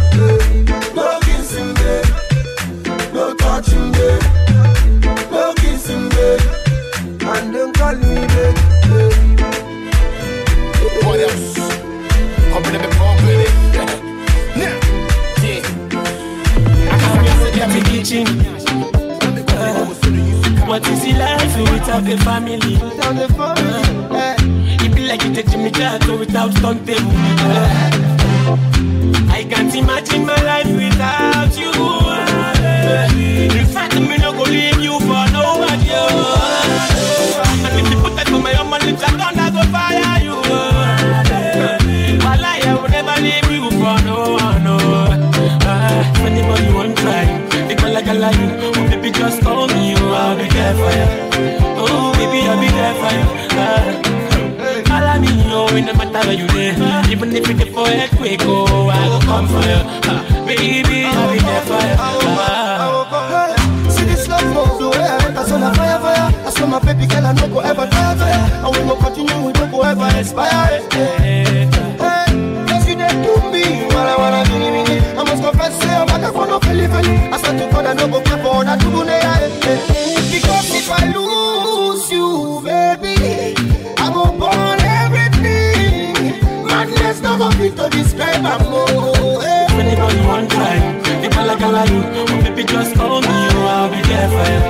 Yeah. Uh, I'm. What is it like without a family? The family, uh, It be like you take me to without stunt uh, table. I can't imagine my life without you. In fact, me no go leave you for nobody. And if you put that on my own lips, I gonna go fire you. While I will never leave you for no one. No. Ah, if anybody want call like a. Oh, baby, just call me. Oh, I'll be there for you. Oh, baby, I'll be there for you. Ah. Follow me, oh, in the matter where you there. Even if it's for earthquake, oh, I will come for you. Ah, baby, I'll be there for you. Ah. See this love for the way I saw the fire, fire. I saw my baby girl, I no go ever tire, tire. And we go continue, we don't go ever expire. Hey, cause you did to me, wala wala mini mini. I must confess, no feli. I start to God, I no go care for that do Because if I lose you, baby, I go burn everything. Madness no go fit to describe am more. If anybody want try, they call like a lion. Oh, baby, just call me, oh, I'll be there for you.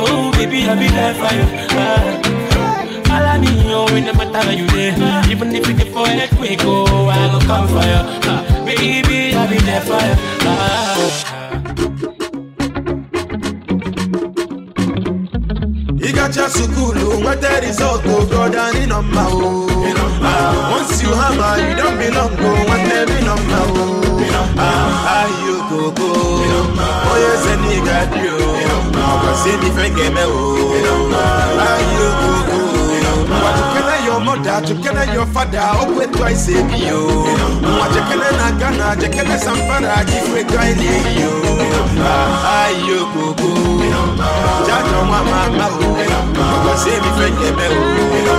Oh, baby, I'll be there for you. Ah. Follow me, oh, in the matter where you there. Even if it's for earthquake, oh, I will come for you. Ah, baby, I'll be there for you. Ah. Sukulu, nweta result go brother ni number o. Ah, Once you hammer, you don't belong go, nweta mi number o. Ah, Ayo gogo, oye se ni gadi o. Ọkọ sí mi fẹ́ gẹ̀mẹ́ o. Ayo gogo, jẹ́kẹ́lẹ́ your mother, jẹ́kẹ́lẹ́ your father, pé twice èmi o. Wà jẹ́kẹ́lẹ́ na Ghana, jẹ́kẹ́lẹ́ Zamfara, jífẹ́ gáì lè yí o. Ah, Ayo gogo, jájọ wọn máa má o. Ọkọ sí mi gẹ̀mẹ́ o.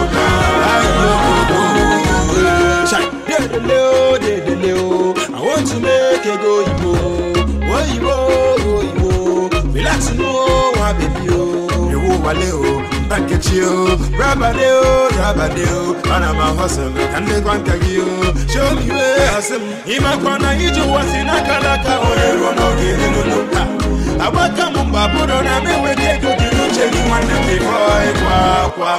Ayo gogo. Chai, dedele o, dedele o. I want to make a go Igbo. Oyinbo, oyinbo. Relax nu wale o, nkechi o. Rabade o, rabade o. Ana ma hustle, kande kwa nkagi o. Show me where asim. Imakwa na iju wasi na kalaka. Oye rono gini nunu. Ha. Agbaka mu mbaburo na meweke ego dị n'uche gị nwanne m bifo ịkwa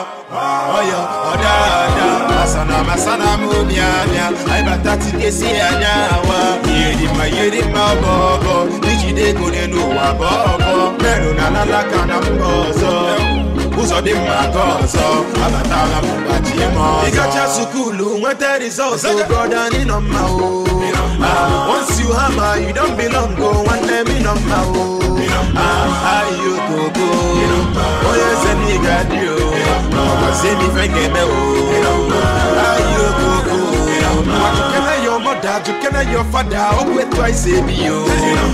ọyọ ọdada masana masana m obi anya anyị bata tikesi anya awa ihe dị mma ijide ego n'elu ụwa bọọbọ merụ na lalaka na mba ọzọ ụzọ dị mma ka ọzọ abatala m gbachie m ọzọ ịgacha sukulu nweta rizọt broda anyị nọ mma o. Ah, once you hammer you don belong go nwanne m nọ mma o. Ah, ayo gogo onye eze na ịga dị o? Ọkwasị m ife ga-eme o? Ayo gogo nwajikene your mother jikene your father okwe twice ebi o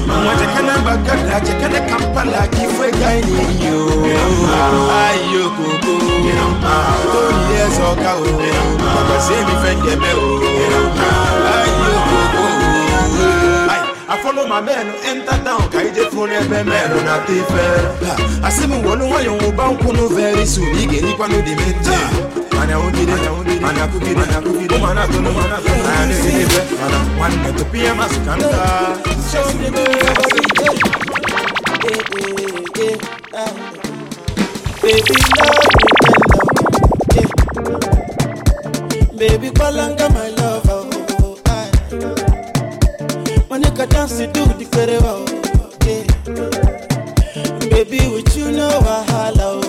nwajikene bagada jikene kampala ka ife ga n'iyi o ayo gogo tori eze ọka o ọkwasị m ife ga-eme o ayo gogo Aye, I follow my men enter town ka ije fún ebe mẹ́rin na te fẹ́. Asị m wọnú nwayọ nwụba nkwụ nụ very soon ị ga-enyikwa n'ụdị mente. Mana ogide, mana akụgide, ụmụ anatọ n'ụmụ anatọ na ya na-esi n'ebe. Mana nwanne tupu ya masị ka nta. Show me the ah. Baby, love me. Yeah. Baby, Palanga, my love. Oh, oh, I. Monica dance to do the very well. Oh, oh, yeah. Baby, with you, no wahala. Oh,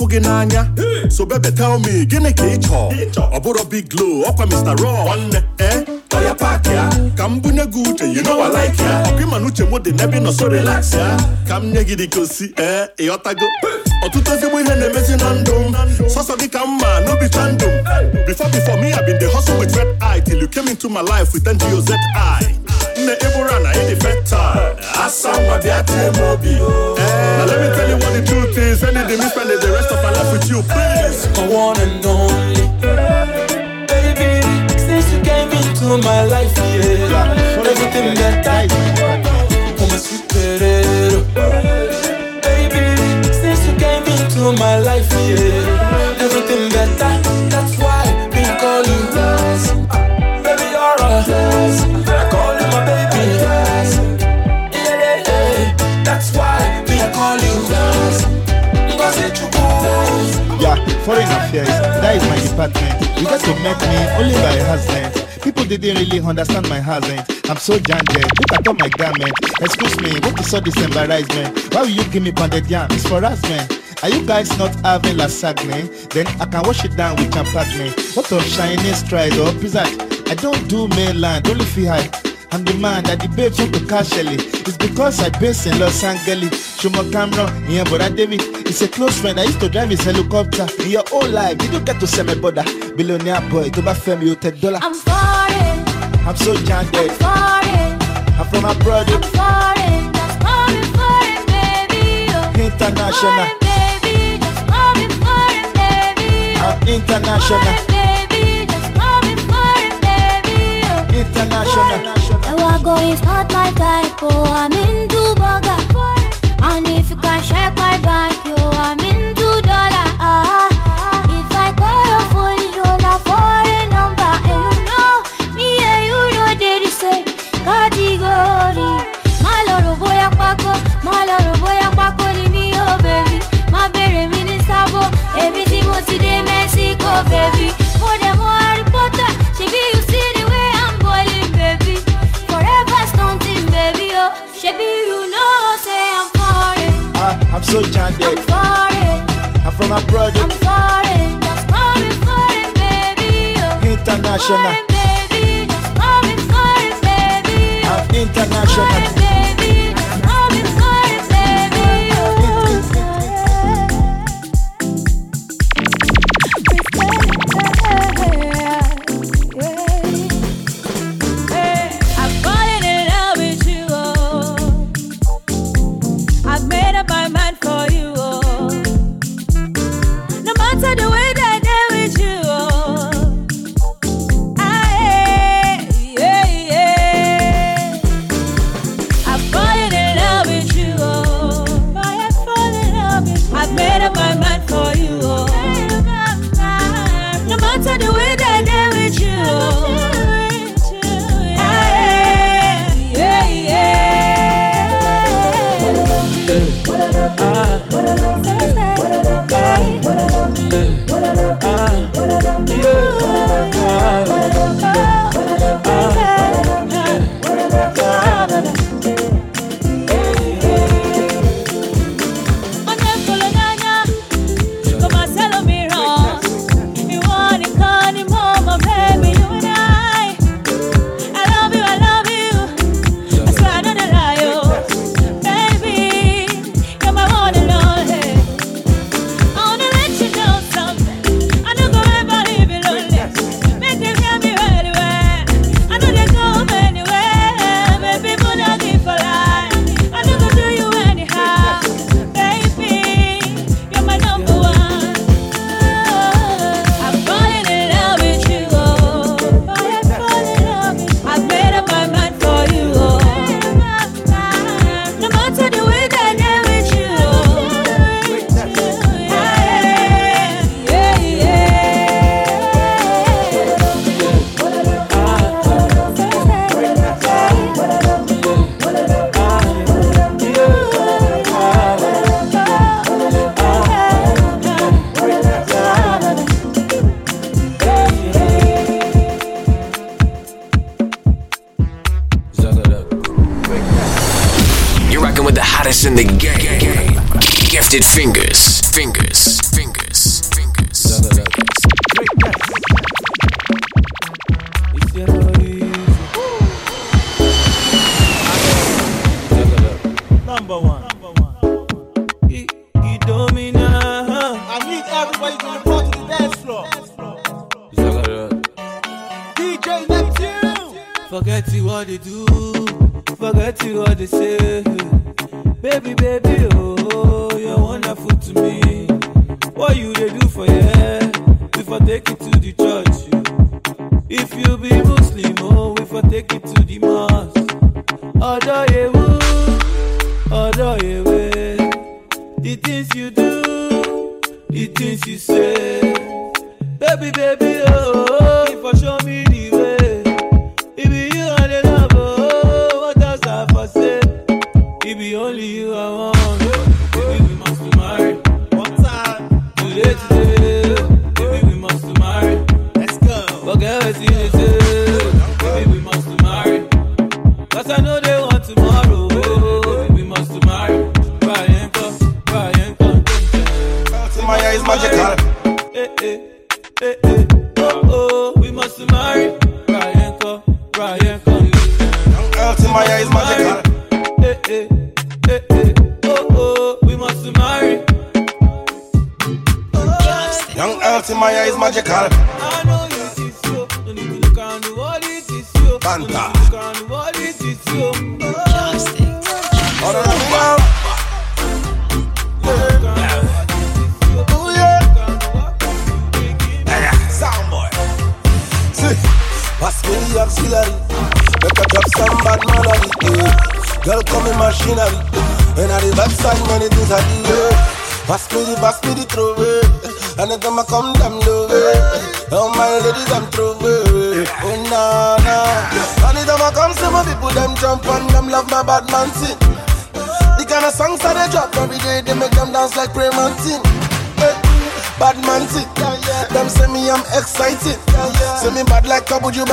m gị n'anya so baby tell me gịnị ka ị chọ ọ bụrụ big glow ọkwa mr raw. Nwanne eh? Ọya paaki ya ka m bunye gị uche you know I like ya. Ọkụ ịma na uche mụ dị n'ebe nọ so relax ya. ka m nye gị dị ka osi ee ịghọtago ọtụtụ ezigbo ihe na-emezi na ndụ m sọsọ gị ka mma n'obi cha ndụ m before before me I been the hustle with red eye till you came into my life with NGOZI nne ịbụra na ịdị fertile asa nwa bịa tie m obi Now let me tell you what the truth is anything me spend the rest of my life with you please. My one and only. Baby, since you came into my life, yeah my department. You got to meet me only by husband. People didn't really understand my husband. I'm so janded. Look at all my garments. Excuse me, what is all this embarrassment? Why will you give me pounded yam? It's for husband. Are you guys not having lasagne? Then I can wash it down with champagne. What of Chinese stride or pizza? I don't do mainland, only feel high. I'm the man that the babes want to cash. It's because I base in Los Angeles. Shomo Cameron, yeah, but I David. It's a close friend. I used to drive his helicopter. In your whole life, did you get to see my brother? Billionaire boy, to buy fame, you take dollar. I'm foreign, I'm so janded. foreign, I'm from abroad, I'm foreign. Call me foreign, baby. Oh. international. Baby, just call me foreign, baby. Oh. I'm international. Baby, just call me foreign, baby. Oh. International. The wago is not my type, oh, I'm into burger. And if you can check my bank, Ah, I'm so janded. Foreign, I'm from abroad, I'm foreign. Just me foreign, baby, oh. international. Foreign, baby. Just me foreign, baby, oh. I'm international. Baby,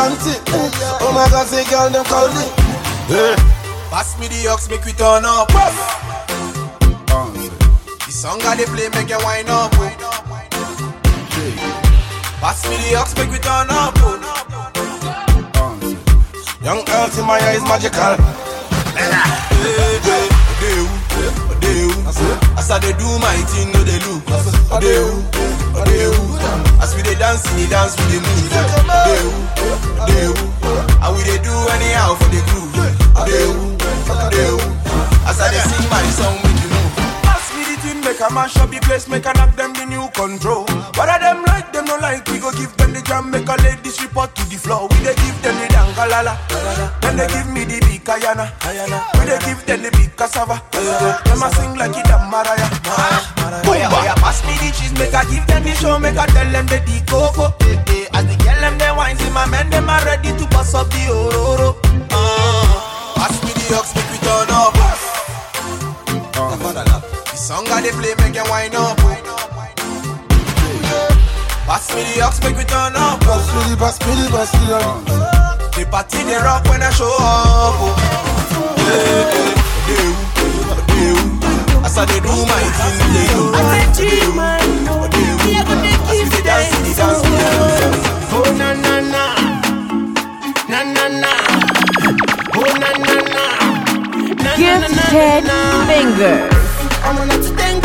like Oh my God, say girl, them call me. Eh, Pass me the ox, make we turn up. The song that they play make you wind up. Pass me the ox, make we turn up. oh. Young earth in my eyes magical. As I they do my thing, no they look. Odeu, Odeu. As we they dance, we dance, we they move. Odeu, Odeu. And we they do anyhow for the groove. Odeu, Odeu. As I they sing my song with the move. Pass me the thing, make a mash up the place, make a knock them the new control. Whether them like them no like, we go give them the jam, make a ladies report to the floor. We they give them the dangalala, then they give me the big kayana. We they give them the big cassava. Them a sing like it a Mariah. Boy, boy, pass me the cheese, make a give them the show, make I tell them the the coco. Wine, see my men them are ready to pass up the ororo. Uh, pass me the ox, make we turn up. The song that they play, make you wind up. Pass me the ox, make we turn up. Pass me the, pass me the, pass me the. The party they rock when I show up. oh. Yeah, yeah. Odeu, Odeu. As I they do my thing, they do. Odeu, Odeu. As we they dance, we dance, we dance. Oh na na na, na na na. Oh na na na, na na na na Gifted na. fingers. I'm gonna to thank